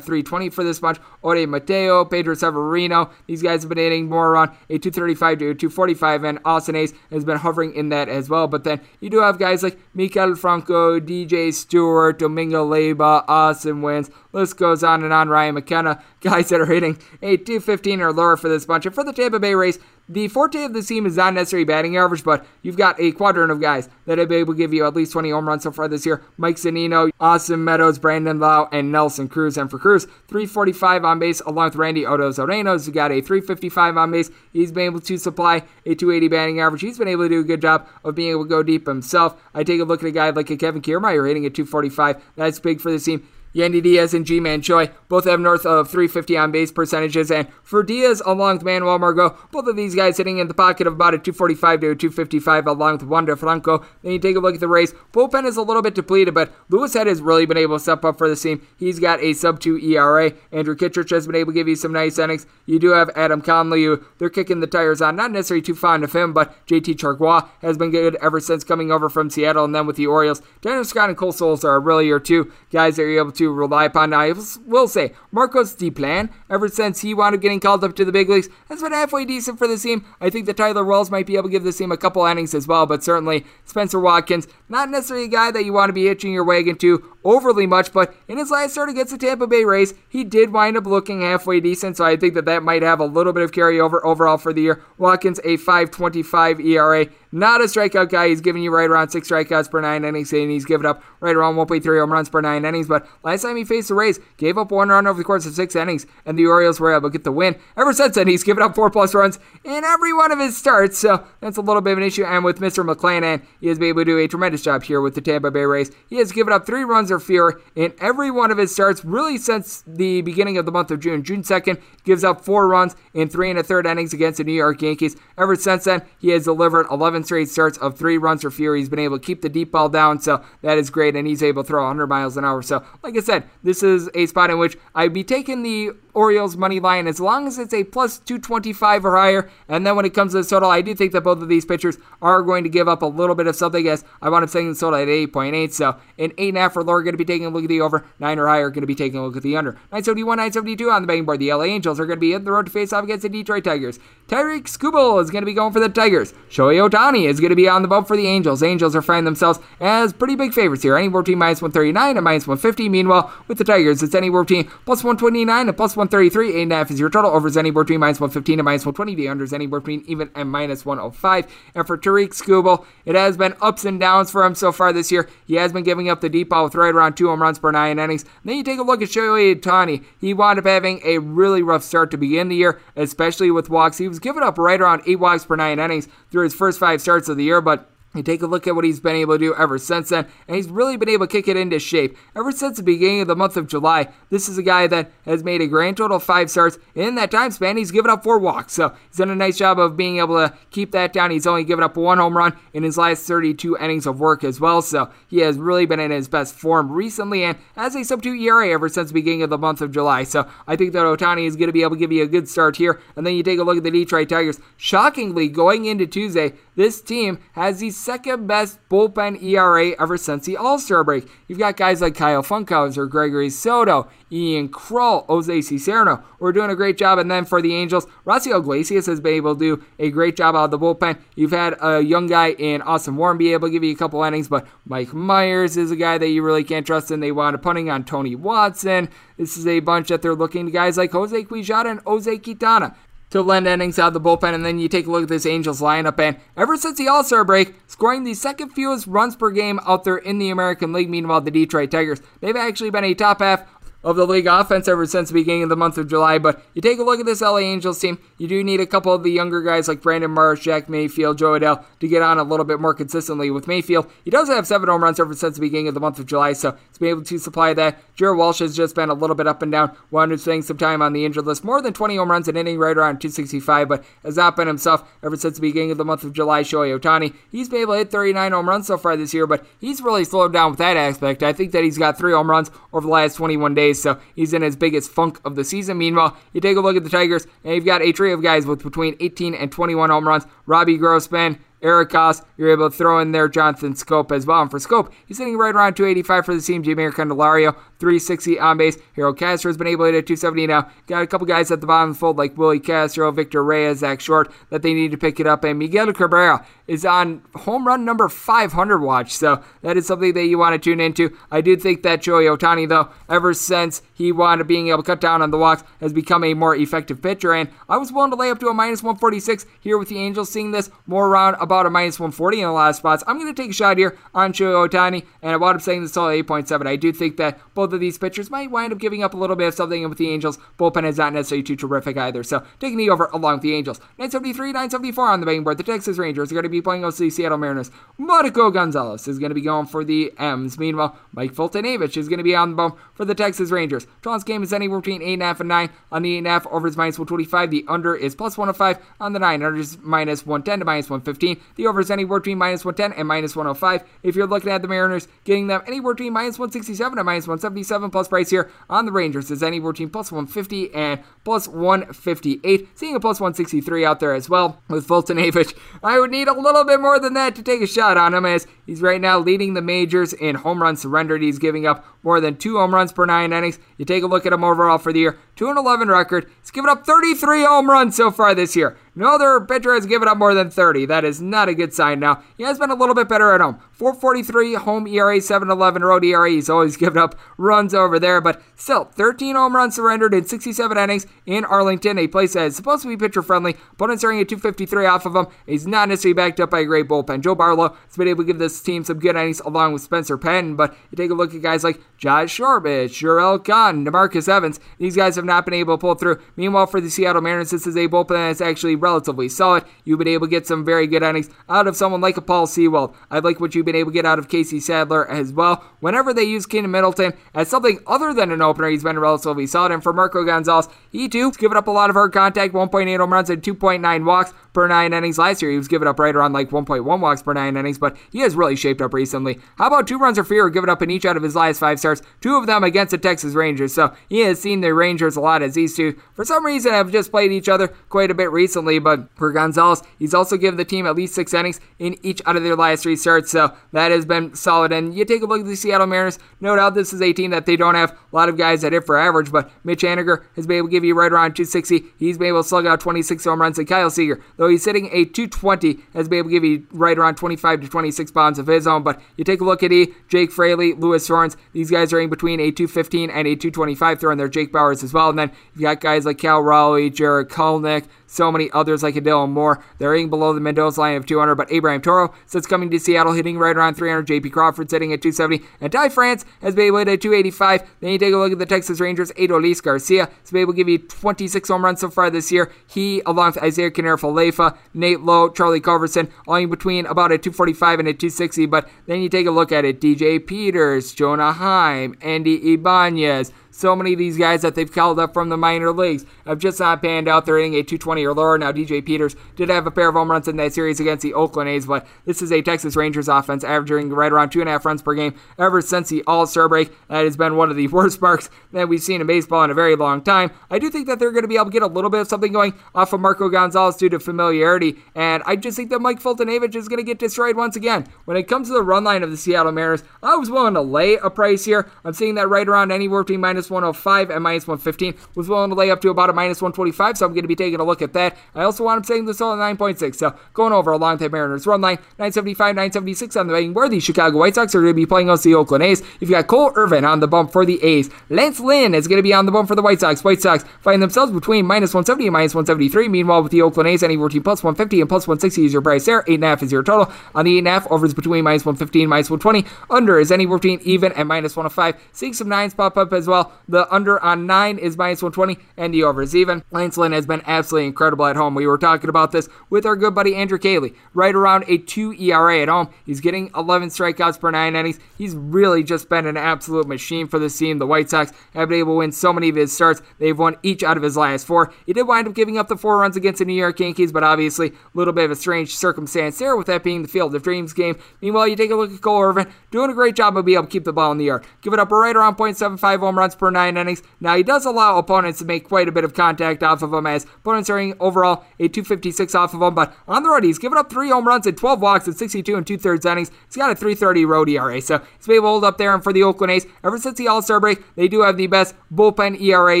320 for this bunch. Ode Mateo, Pedro Severino, these guys have been hitting more around a 235 to a 245, and Austin Ace has been hovering in that as well. But then you do have guys like Maikel Franco, DJ Stewart, Domingo Leyba, Austin Wynns. List goes on and on. Ryan McKenna, *laughs* guys that are hitting a 215 or lower for this bunch. And for the Tampa Bay Rays, the forte of the team is not necessarily batting average, but you've got a quadrant of guys that have been able to give you at least 20 home runs so far this year. Mike Zunino, Austin Meadows, Brandon Lowe, and Nelson Cruz. And for Cruz, 345 on base along with Randy Arozarena, who got a 355 on base. He's been able to supply a 280 batting average. He's been able to do a good job of being able to go deep himself. I take a look at a guy like a Kevin Kiermaier hitting a 245. That's big for the team. Yandy Diaz and Ji-Man Choi both have north of 350 on base percentages. And for Diaz, along with Manuel Margot, both of these guys hitting in the pocket of about a 245 to a 255, along with Wander Franco. Then you take a look at the Rays. Bullpen is a little bit depleted, but Louis Head has really been able to step up for the team. He's got a sub 2 ERA. Andrew Kittredge has been able to give you some nice innings. You do have Adam Conley, who they're kicking the tires on. Not necessarily too fond of him, but JT Chargois has been good ever since coming over from Seattle. And then with the Orioles, Daniel Scott and Cole Sulser are really your two guys that you're able to rely upon. I will say, Marcos Diplan, ever since he wound up getting called up to the big leagues, has been halfway decent for the team. I think that Tyler Wells might be able to give the team a couple innings as well, but certainly Spencer Watkins, not necessarily a guy that you want to be hitching your wagon to overly much, but in his last start against the Tampa Bay Rays, he did wind up looking halfway decent, so I think that that might have a little bit of carryover overall for the year. Watkins, a 5.25 ERA, not a strikeout guy. He's giving you right around six strikeouts per nine innings, and he's given up right around 1.3 home runs per nine innings. But last time he faced the Rays, gave up one run over the course of six innings, and the Orioles were able to get the win. Ever since then, he's given up four plus runs in every one of his starts, so that's a little bit of an issue. And with Mr. McClanahan, he has been able to do a tremendous job here with the Tampa Bay Rays. He has given up three runs or fewer in every one of his starts, really since the beginning of the month of June. June 2nd, gives up four runs in three and a third innings against the New York Yankees. Ever since then, he has delivered 11 straight starts of three runs or fewer. He's been able to keep the deep ball down, so that is great, and he's able to throw 100 miles an hour. So, like I said, this is a spot in which I'd be taking the Orioles money line as long as it's a plus 225 or higher. And then when it comes to the total, I do think that both of these pitchers are going to give up a little bit of something. As I want to saying the total at 8.8. So an 8.5 or lower going to be taking a look at the over. 9 or higher going to be taking a look at the under. 971, 972 on the betting board. The LA Angels are going to be in the road to face off against the Detroit Tigers. Tarik Skubal is going to be going for the Tigers. Shohei Ohtani is going to be on the bump for the Angels. Angels are finding themselves as pretty big favorites here. Anywhere between minus 139 and minus 150. Meanwhile, with the Tigers, it's anywhere between plus 129 and plus 133. 8.5 is your total. Over is anywhere between minus 115 and minus 120. The under is anywhere between even and minus 105. And for Tarik Skubal, it has been ups and downs for him so far this year. He has been giving up the deep ball with right around two home runs per nine innings. then you take a look at Shohei Ohtani. He wound up having a really rough start to begin the year, especially with walks. He was giving up right around eight walks per nine innings through his first five starts of the year, but you take a look at what he's been able to do ever since then, and he's really been able to kick it into shape. Ever since the beginning of the month of July, this is a guy that has made a grand total of five starts. In that time span, he's given up four walks, so he's done a nice job of being able to keep that down. He's only given up one home run in his last 32 innings of work as well, so he has really been in his best form recently and has a sub 2 ERA ever since the beginning of the month of July. So I think that Ohtani is going to be able to give you a good start here. And then you take a look at the Detroit Tigers. Shockingly, going into Tuesday, this team has the second best bullpen ERA ever since the All Star break. You've got guys like Kyle Funkhouser, Gregory Soto, Ian Krol, Jose Cisnero, who are doing a great job. And then for the Angels, Raisel Iglesias has been able to do a great job out of the bullpen. You've had a young guy in Austin Warren be able to give you a couple innings, but Mike Mayers is a guy that you really can't trust, and they wound up punting on Tony Watson. This is a bunch that they're looking to guys like Jose Quijada and Jose Quintana to lend innings out of the bullpen. And then you take a look at this Angels lineup, and ever since the All Star break, scoring the second fewest runs per game out there in the American League. Meanwhile, the Detroit Tigers, they've actually been a top half of the league offense ever since the beginning of the month of July. But you take a look at this LA Angels team, you do need a couple of the younger guys like Brandon Marsh, Jack Mayfield, Jo Adell to get on a little bit more consistently with Mayfield. He does have seven home runs ever since the beginning of the month of July, so he's been able to supply that. Jared Walsh has just been a little bit up and down, wound up spending some time on the injured list. More than 20 home runs an inning, right around 265, but has not been himself ever since the beginning of the month of July. Shohei Ohtani, he's been able to hit 39 home runs so far this year, but he's really slowed down with that aspect. I think that he's got three home runs over the last 21 days, so he's in his biggest funk of the season. Meanwhile, you take a look at the Tigers, and you've got a trio of guys with between 18 and 21 home runs. Robbie Grossman, Eric Goss, you're able to throw in there Jonathan Schoop as well. And for Schoop, he's sitting right around 285 for the team. Jeimer Candelario, 360 on base. Harold Castro has been able to hit 270 now. Got a couple guys at the bottom of the fold like Willie Castro, Victor Reyes, Zach Short that they need to pick it up. And Miguel Cabrera is on home run number 500 watch. So that is something that you want to tune into. I do think that Shohei Ohtani, though, ever since he wanted being able to cut down on the walks, has become a more effective pitcher. And I was willing to lay up to a minus 146 here with the Angels, seeing this more around about a minus 140 in a lot of spots. I'm going to take a shot here on Shohei Ohtani, and I wound up saying this all 8.7. I do think that both both of these pitchers might wind up giving up a little bit of something. And with the Angels, bullpen is not necessarily too terrific either. So taking the over along with the Angels. 973, 974 on the betting board. The Texas Rangers are going to be playing against the Seattle Mariners. Marco Gonzalez is going to be going for the M's. Meanwhile, Mike Foltynewicz is going to be on the bump for the Texas Rangers. Tron's game is anywhere between 8.5 and 9. On the 8.5, over is minus 125. The under is plus 105. On the 9, under is minus 110 to minus 115. The over is anywhere between minus 110 and minus 105. If you're looking at the Mariners, getting them anywhere between minus 167 and minus 177 plus price here on the Rangers is anywhere between plus 150 and plus 158. Seeing a plus 163 out there as well with Foltynewicz. I would need a little bit more than that to take a shot on him as he's right now leading the majors in home runs surrendered. He's giving up more than two home runs per nine innings. You take a look at him overall for the year, 2 and 11 record. He's given up 33 home runs so far this year. No other pitcher has given up more than 30. That is not a good sign now. He has been a little bit better at home. 443 home ERA, 711 road ERA. He's always *laughs* given up runs over there, but still, 13 home runs surrendered in 67 innings in Arlington, a place that is supposed to be pitcher friendly. Opponents starting at 253 off of him. He's not necessarily backed up by a great bullpen. Joe Barlow has been able to give this team some good innings along with Spencer Penn, but you take a look at guys like Josh Shorbridge, Jharel Khan, Demarcus Evans. These guys have not been able to pull through. Meanwhile, for the Seattle Mariners, this is a bullpen that's actually relatively solid. You've been able to get some very good innings out of someone like a Paul Sewald. I like what you've been able to get out of Casey Sadler as well. Whenever they use Keynan Middleton as something other than an opener, he's been relatively solid. And for Marco Gonzalez, he too has given up a lot of hard contact, 1.8 home runs and 2.9 walks per nine innings. Last year, he was giving up right around like 1.1 walks per nine innings, but he has really shaped up recently. How about two runs or fewer given up in each out of his last five starts? Two of them against the Texas Rangers. So he has seen the Rangers a lot as these two, for some reason, have just played each other quite a bit recently. But for Gonzalez, he's also given the team at least six innings in each out of their last three starts. So that has been solid. And you take a look at the Seattle Mariners, no doubt this is a team that they don't have a lot of guys that hit for average, but Mitch Haniger has been able to give you right around 260. He's been able to slug out 26 home runs. And Kyle Seager, though he's sitting a 220, has been able to give you right around 25 to 26 pounds of his own. But you take a look at E, Jake Fraley, Luis Torrens, these guys are in between a 215 and a 225. Throwing their Jake Bauers as well. And then you've got guys like Cal Raleigh, Jarred Kelenic, so many others like a Dylan Moore. They're hitting below the Mendoza line of 200, but Abraham Toro sits coming to Seattle, hitting right around 300. JP Crawford sitting at 270, and Ty France has been able at 285. Then you take a look at the Texas Rangers. Adolis Garcia has been able to give you 26 home runs so far this year. He, along with Isaiah Kiner-Falefa, Nate Lowe, Charlie Culberson, all in between about a 245 and a 260. But then you take a look at it. DJ Peters, Jonah Heim, Andy Ibanez. So many of these guys that they've called up from the minor leagues have just not panned out. They're hitting a 220 or lower. Now, DJ Peters did have a pair of home runs in that series against the Oakland A's, but this is a Texas Rangers offense averaging right around two and a half runs per game ever since the All Star break. That has been one of the *laughs* worst marks that we've seen in baseball in a very long time. I do think that they're going to be able to get a little bit of something going off of Marco Gonzalez due to familiarity, and I just think that Mike Foltynewicz is going to get destroyed once again. When it comes to the run line of the Seattle Mariners, I was willing to lay a price here. I'm seeing that right around anywhere between minus 105 and minus 115. Was willing to lay up to about a minus 125, so I'm going to be taking a look at that. I also want to saying this all at 9.6, so going over a long time Mariners run line 975, 976 on the betting where the Chicago White Sox are going to be playing against the Oakland A's. You've got Cole Irvin on the bump for the A's. Lance Lynn is going to be on the bump for the White Sox. White Sox find themselves between minus 170 and minus 173. Meanwhile, with the Oakland A's, anywhere between plus 150 and plus 160 is your price there. 8.5 is your total. On the 8.5, overs between minus 115 and minus 120. Under is anywhere between even and minus 105. Seeing some nines pop up as well. The under on 9 is minus 120, and the over is even. Lance Lynn has been absolutely incredible at home. We were talking about this with our good buddy Andrew Caley. Right around a 2 ERA at home. He's getting 11 strikeouts per 9 innings. He's really just been an absolute machine for this team. The White Sox have been able to win so many of his starts. They've won each out of his last four. He did wind up giving up the four runs against the New York Yankees, but obviously a little bit of a strange circumstance there with that being the Field of Dreams game. Meanwhile, you take a look at Cole Irvin, doing a great job of being able to keep the ball in the air. Give it up right around 0.75 home runs 9 innings. Now, he does allow opponents to make quite a bit of contact off of him as opponents are overall a 256 off of him, but on the road, he's given up three home runs and 12 walks in 62 and two thirds innings. He's got a 330 road ERA, so he's been able to hold up there. And for the Oakland A's, ever since the All Star break, they do have the best bullpen ERA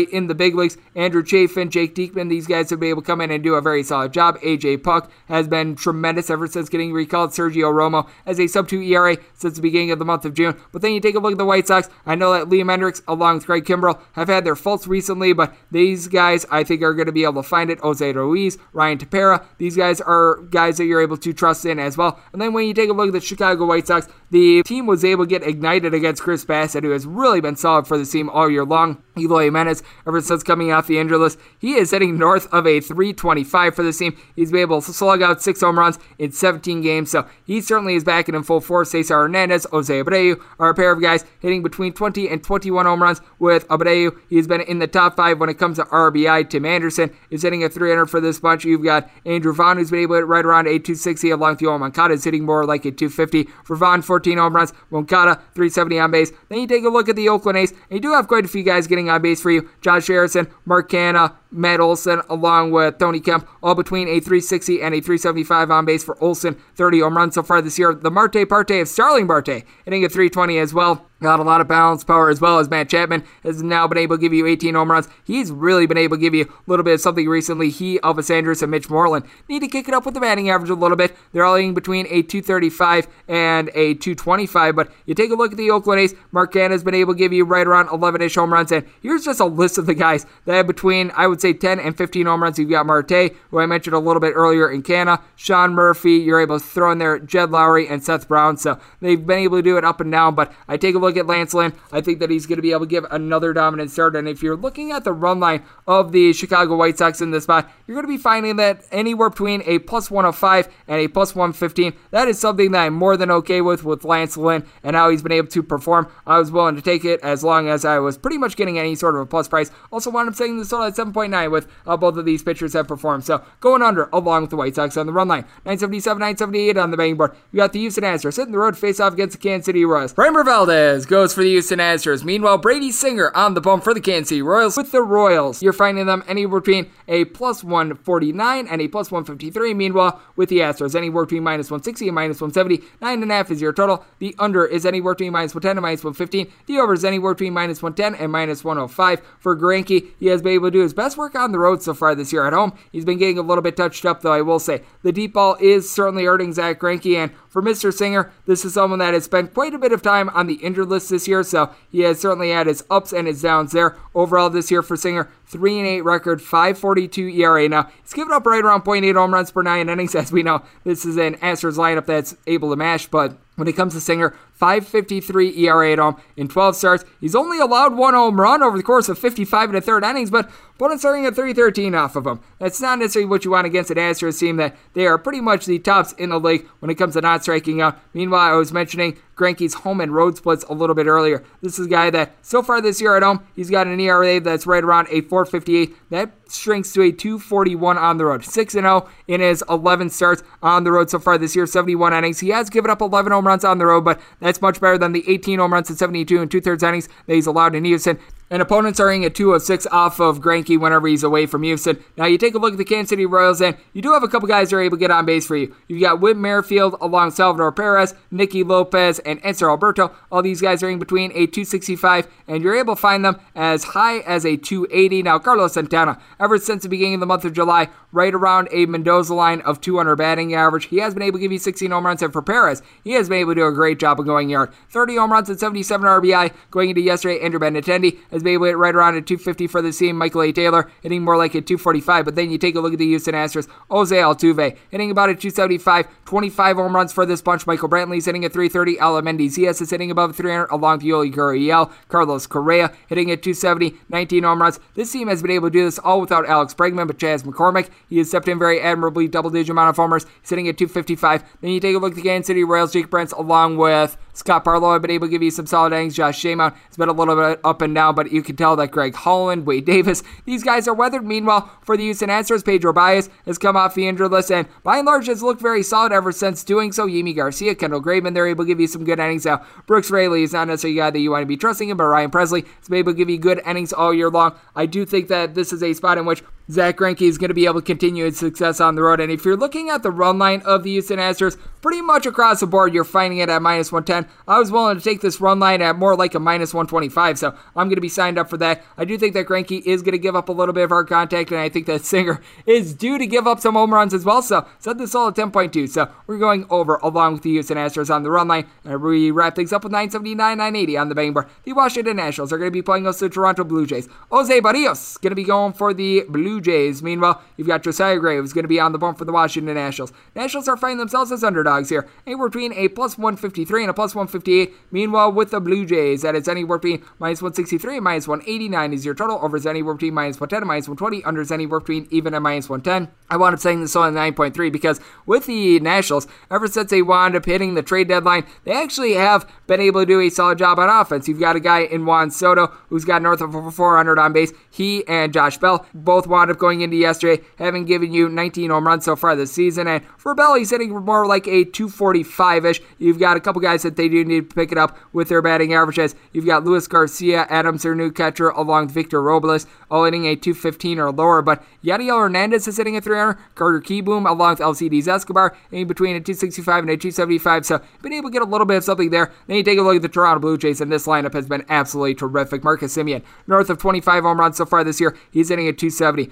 in the big leagues. Andrew Chafin, Jake Diekman, these guys have been able to come in and do a very solid job. AJ Puk has been tremendous ever since getting recalled. Sergio Romo as a sub 2 ERA since the beginning of the month of June. But then you take a look at the White Sox. I know that Liam Hendriks, along with Craig Kimbrel have had their faults recently, but these guys I think are going to be able to find it. Jose Ruiz, Ryan Tepera, these guys are guys that you're able to trust in as well. And then when you take a look at the Chicago White Sox, the team was able to get ignited against Chris Bassitt, who has really been solid for the team all year long. Eloy Jimenez, ever since coming off the injury list, he is hitting north of a 325 for the team. He's been able to slug out six home runs in 17 games, so he certainly is back in full force. Cesar Hernandez, Jose Abreu are a pair of guys hitting between 20 and 21 home runs with Abreu. He's been in the top five when it comes to RBI. Tim Anderson is hitting a 300 for this bunch. You've got Andrew Vaughn, who's been able to right around a 260 along with Yoan Moncada is hitting more like a 250. For Vaughn, 14 home runs. Moncada, 370 on base. Then you take a look at the Oakland A's, and you do have quite a few guys getting on base for you. Josh Harrison, Mark Canha, Matt Olson, along with Tony Kemp, all between a 360 and a 375 on base for Olson. 30 home runs so far this year. The Marte Parte of Starling Marte hitting a 320 as well. Got a lot of balance power as well as Matt Chapman has now been able to give you 18 home runs. He's really been able to give you a little bit of something recently. He, Elvis Andrus, and Mitch Moreland need to kick it up with the batting average a little bit. They're all in between a 235 and a 225. But you take a look at the Oakland A's. Mark Canha has been able to give you right around 11 ish home runs. And here's just a list of the guys that have between, I would say, 10 and 15 home runs. You've got Marte, who I mentioned a little bit earlier in Canha, Sean Murphy. You're able to throw in there Jed Lowrie and Seth Brown. So they've been able to do it up and down. But I take a look at Lance Lynn. I think that he's going to be able to give another dominant start. And if you're looking at the run line of the Chicago White Sox in this spot, you're going to be finding that anywhere between a plus 105 and a plus 115. That is something that I'm more than okay with with Lance Lynn and how he's been able to perform. I was willing to take it as long as I was pretty much getting any sort of a plus price. Also wound up setting the total at 7.9 with uh, both of these pitchers have performed. So going under along with the White Sox on the run line. 977, 978 on the betting board. You got the Houston Astros sitting the road face off against the Kansas City Royals. Framber Valdez goes for the Houston Astros. Meanwhile, Brady Singer on the bump for the Kansas City Royals. With the Royals, you're finding them anywhere between a plus 149 and a plus 153. Meanwhile, with the Astros, anywhere between minus 160 and minus 170. Nine and a half is your total. The under is anywhere between minus 110 and minus 115. The over is anywhere between minus 110 and minus 105. For Greinke, he has been able to do his best work on the road so far this year at home. He's been getting a little bit touched up, though, I will say. The deep ball is certainly hurting Zack Greinke, and for Mr. Singer, this is someone that has spent quite a bit of time on the injured list this year, so he has certainly had his ups and his downs there. Overall, this year for Singer, 3 and 8 record, 542 ERA. Now, he's given up right around 0.8 home runs per nine innings, as we know. This is an Astros lineup that's able to mash, but when it comes to Singer, 553 ERA at home in 12 starts. He's only allowed one home run over the course of 55 and a third innings, but opponents starting at 313 off of him. That's not necessarily what you want against an Astros team that they are pretty much the tops in the league when it comes to not striking out. Meanwhile, I was mentioning Greinke's home and road splits a little bit earlier. This is a guy that so far this year at home, he's got an ERA that's right around a 458. That shrinks to a 241 on the road. 6 0 in his 11 starts on the road so far this year, 71 innings. He has given up 11 home runs on the road, but that's much better than the 18 home runs in 72 and two thirds innings that he's allowed in Houston. And opponents are in at 206 off of Greinke whenever he's away from Houston. Now, you take a look at the Kansas City Royals, and you do have a couple guys that are able to get on base for you. You've got Whit Merrifield along Salvador Perez, Nicky Lopez, and Hanser Alberto. All these guys are in between a 265, and you're able to find them as high as a 280. Now, Carlos Santana, ever since the beginning of the month of July, right around a Mendoza line of 200 batting average, he has been able to give you 16 home runs. And for Perez, he has been able to do a great job of going yard. 30 home runs and 77 RBI going into yesterday. Andrew Benintendi has been able to hit right around a 250 for the team. Michael A. Taylor hitting more like a 245. But then you take a look at the Houston Astros. Jose Altuve hitting about a 275. 25 home runs for this bunch. Michael Brantley's hitting at 330. Aledmys Diaz is hitting above 300 along with Yuli Gurriel. Carlos Correa hitting at 270. 19 home runs. This team has been able to do this all without Alex Bregman, but Chas McCormick. He has stepped in very admirably. Double digit amount of homers. He's hitting at 255. Then you take a look at the Kansas City Royals. Jake Brentz along with Scott Barlow have been able to give you some solid innings. Josh Staumont has been a little bit up and down, but you can tell that Greg Holland, Wade Davis, these guys are weathered. Meanwhile, for the Houston Astros, Pedro Baez has come off the injured list and by and large has looked very solid ever since doing so. Yimi Garcia, Kendall Graveman, they're able to give you some good innings. Now, Brooks Raley is not necessarily a guy that you want to be trusting him, but Ryan Presley has been able to give you good innings all year long. I do think that this is a spot which Zack Greinke is going to be able to continue his success on the road. And if you're looking at the run line of the Houston Astros, pretty much across the board, you're finding it at minus 110. I was willing to take this run line at more like a minus 125, so I'm going to be signed up for that. I do think that Greinke is going to give up a little bit of hard contact, and I think that *laughs* Singer is due to give up some home runs as well. So set this all at 10.2. So we're going over along with the Houston Astros on the run line. And we wrap things up with 979, 980 on the betting bar. The Washington Nationals are going to be playing us the Toronto Blue Jays. Jose Berrios going to be going for the Blue Jays. Meanwhile, you've got Josiah Gray who's going to be on the bump for the Washington Nationals. Nationals are finding themselves as underdogs here, anywhere between a plus 153 and a plus 158. Meanwhile, with the Blue Jays, that is anywhere between minus 163 and minus 189 is your total. Over is anywhere between minus 110 and minus 120. Under is anywhere between even and minus 110. I wound up saying this on 9.3 because with the Nationals, ever since they wound up hitting the trade deadline, they actually have been able to do a solid job on offense. You've got a guy in Juan Soto who's got north of 400 on base. He and Josh Bell both wound up going into yesterday, having given you 19 home runs so far this season. And for Bell, he's hitting more like a 245 ish. You've got a couple guys that they do need to pick it up with their batting averages. You've got Luis Garcia, Adams, their new catcher, along with Victor Robles, all hitting a 215 or lower. But Yadiel Hernandez is hitting a 300. Carter Kieboom, along with Alcides Escobar, in between a 265 and a 275. So been able to get a little bit of something there. Then you take a look at the Toronto Blue Jays, and this lineup has been absolutely terrific. Marcus Semien, north of 25 home runs so far this year. He's hitting a 270.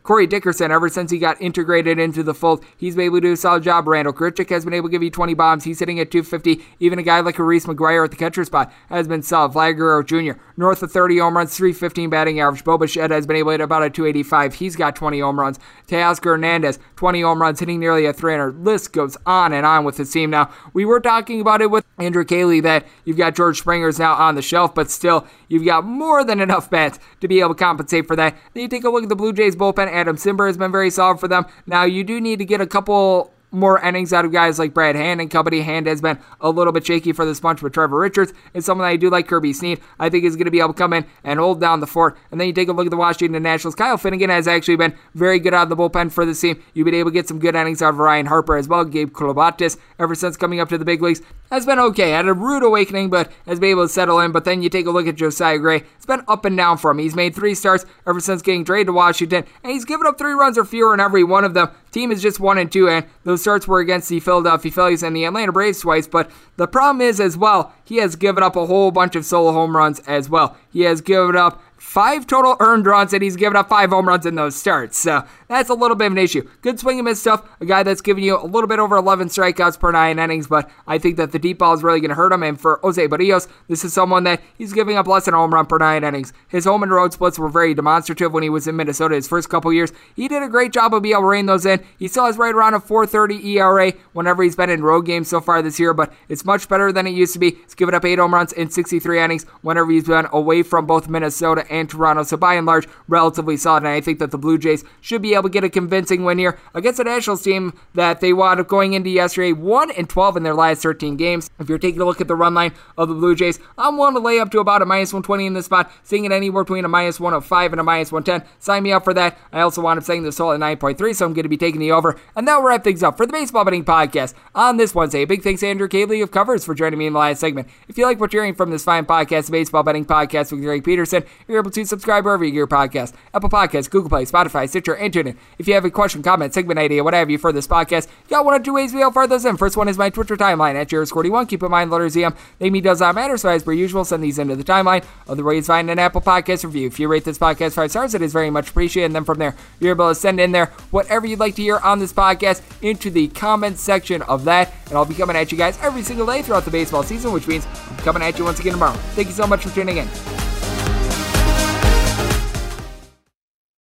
Corey Dickerson, ever since he got integrated into the fold, he's been able to do a solid job. Randall Grichuk has been able to give you 20 bombs. He's hitting at 250. Even a guy like Reese McGuire at the catcher spot has been solid. Vlad Guerrero Jr., north of 30 home runs, 315 batting average. Bo Bichette has been able to hit about a 285. He's got 20 home runs. Teoscar Hernandez, 20 home runs, hitting nearly a 300. List goes on and on with his team. Now, we were talking about it with Andrew Caley that you've got George Springer's now on the shelf, but still, you've got more than enough bats to be able to compensate for that. Then you take a look at the Blue Jays bullpen. Adam Cimber has been very solid for them. Now, you do need to get a couple more innings out of guys like Brad Hand and company. Hand has been a little bit shaky for this bunch, but Trevor Richards is someone that I do like. Kirby Snead, I think, is going to be able to come in and hold down the fort. And then you take a look at the Washington Nationals. Kyle Finnegan has actually been very good out of the bullpen for this team. You've been able to get some good innings out of Ryan Harper as well. Gabe Klobosits, ever since coming up to the big leagues, has been okay. Had a rude awakening, but has been able to settle in. But then you take a look at Josiah Gray. It's been up and down for him. He's made three starts ever since getting traded to Washington, and he's given up three runs or fewer in every one of them. Team is just one and two, and those starts were against the Philadelphia Phillies and the Atlanta Braves twice. But the problem is, as well, he has given up a whole bunch of solo home runs as well. He has given up five total earned runs, and he's given up five home runs in those starts. So that's a little bit of an issue. Good swing and miss stuff. A guy that's giving you a little bit over 11 strikeouts per nine innings, but I think that the deep ball is really going to hurt him. And for Jose Berrios, this is someone that he's giving up less than a home run per nine innings. His home and road splits were very demonstrative when he was in Minnesota his first couple years. He did a great job of being able to rein those in. He still has right around a 4.30 ERA whenever he's been in road games so far this year, but it's much better than it used to be. He's given up eight home runs in 63 innings whenever he's been away from both Minnesota and Toronto. So by and large, relatively solid. And I think that the Blue Jays should be able to get a convincing win here against the Nationals team that they wound up going into yesterday 1 and 12 in their last 13 games. If you're taking a look at the run line of the Blue Jays, I'm willing to lay up to about a minus 120 in this spot, seeing it anywhere between a minus 105 and a minus 110. Sign me up for that. I also wound up saying the total at 9.3, so I'm going to be taking the over. And that will wrap things up for the Baseball Betting Podcast on this Wednesday. A big thanks to Andrew Caley of Covers for joining me in the last segment. If you like what you're hearing from this fine podcast, the Baseball Betting Podcast with Greg Peterson, you're able to subscribe wherever you get your podcast. Apple Podcasts, Google Play, Spotify, Stitcher, and TuneIn. If you have a question, comment, segment idea, what have you for this podcast, you got one or two ways we help further those in. First one is my Twitter timeline at Jairus41. Keep in mind, letters EM. Name me does not matter, so as per usual, send these into the timeline. Other ways, find an Apple Podcast review. If you rate this podcast five stars, it is very much appreciated. And then from there, you're able to send in there whatever you'd like to hear on this podcast into the comments section of that. And I'll be coming at you guys every single day throughout the baseball season, which means I'm coming at you once again tomorrow. Thank you so much for tuning in.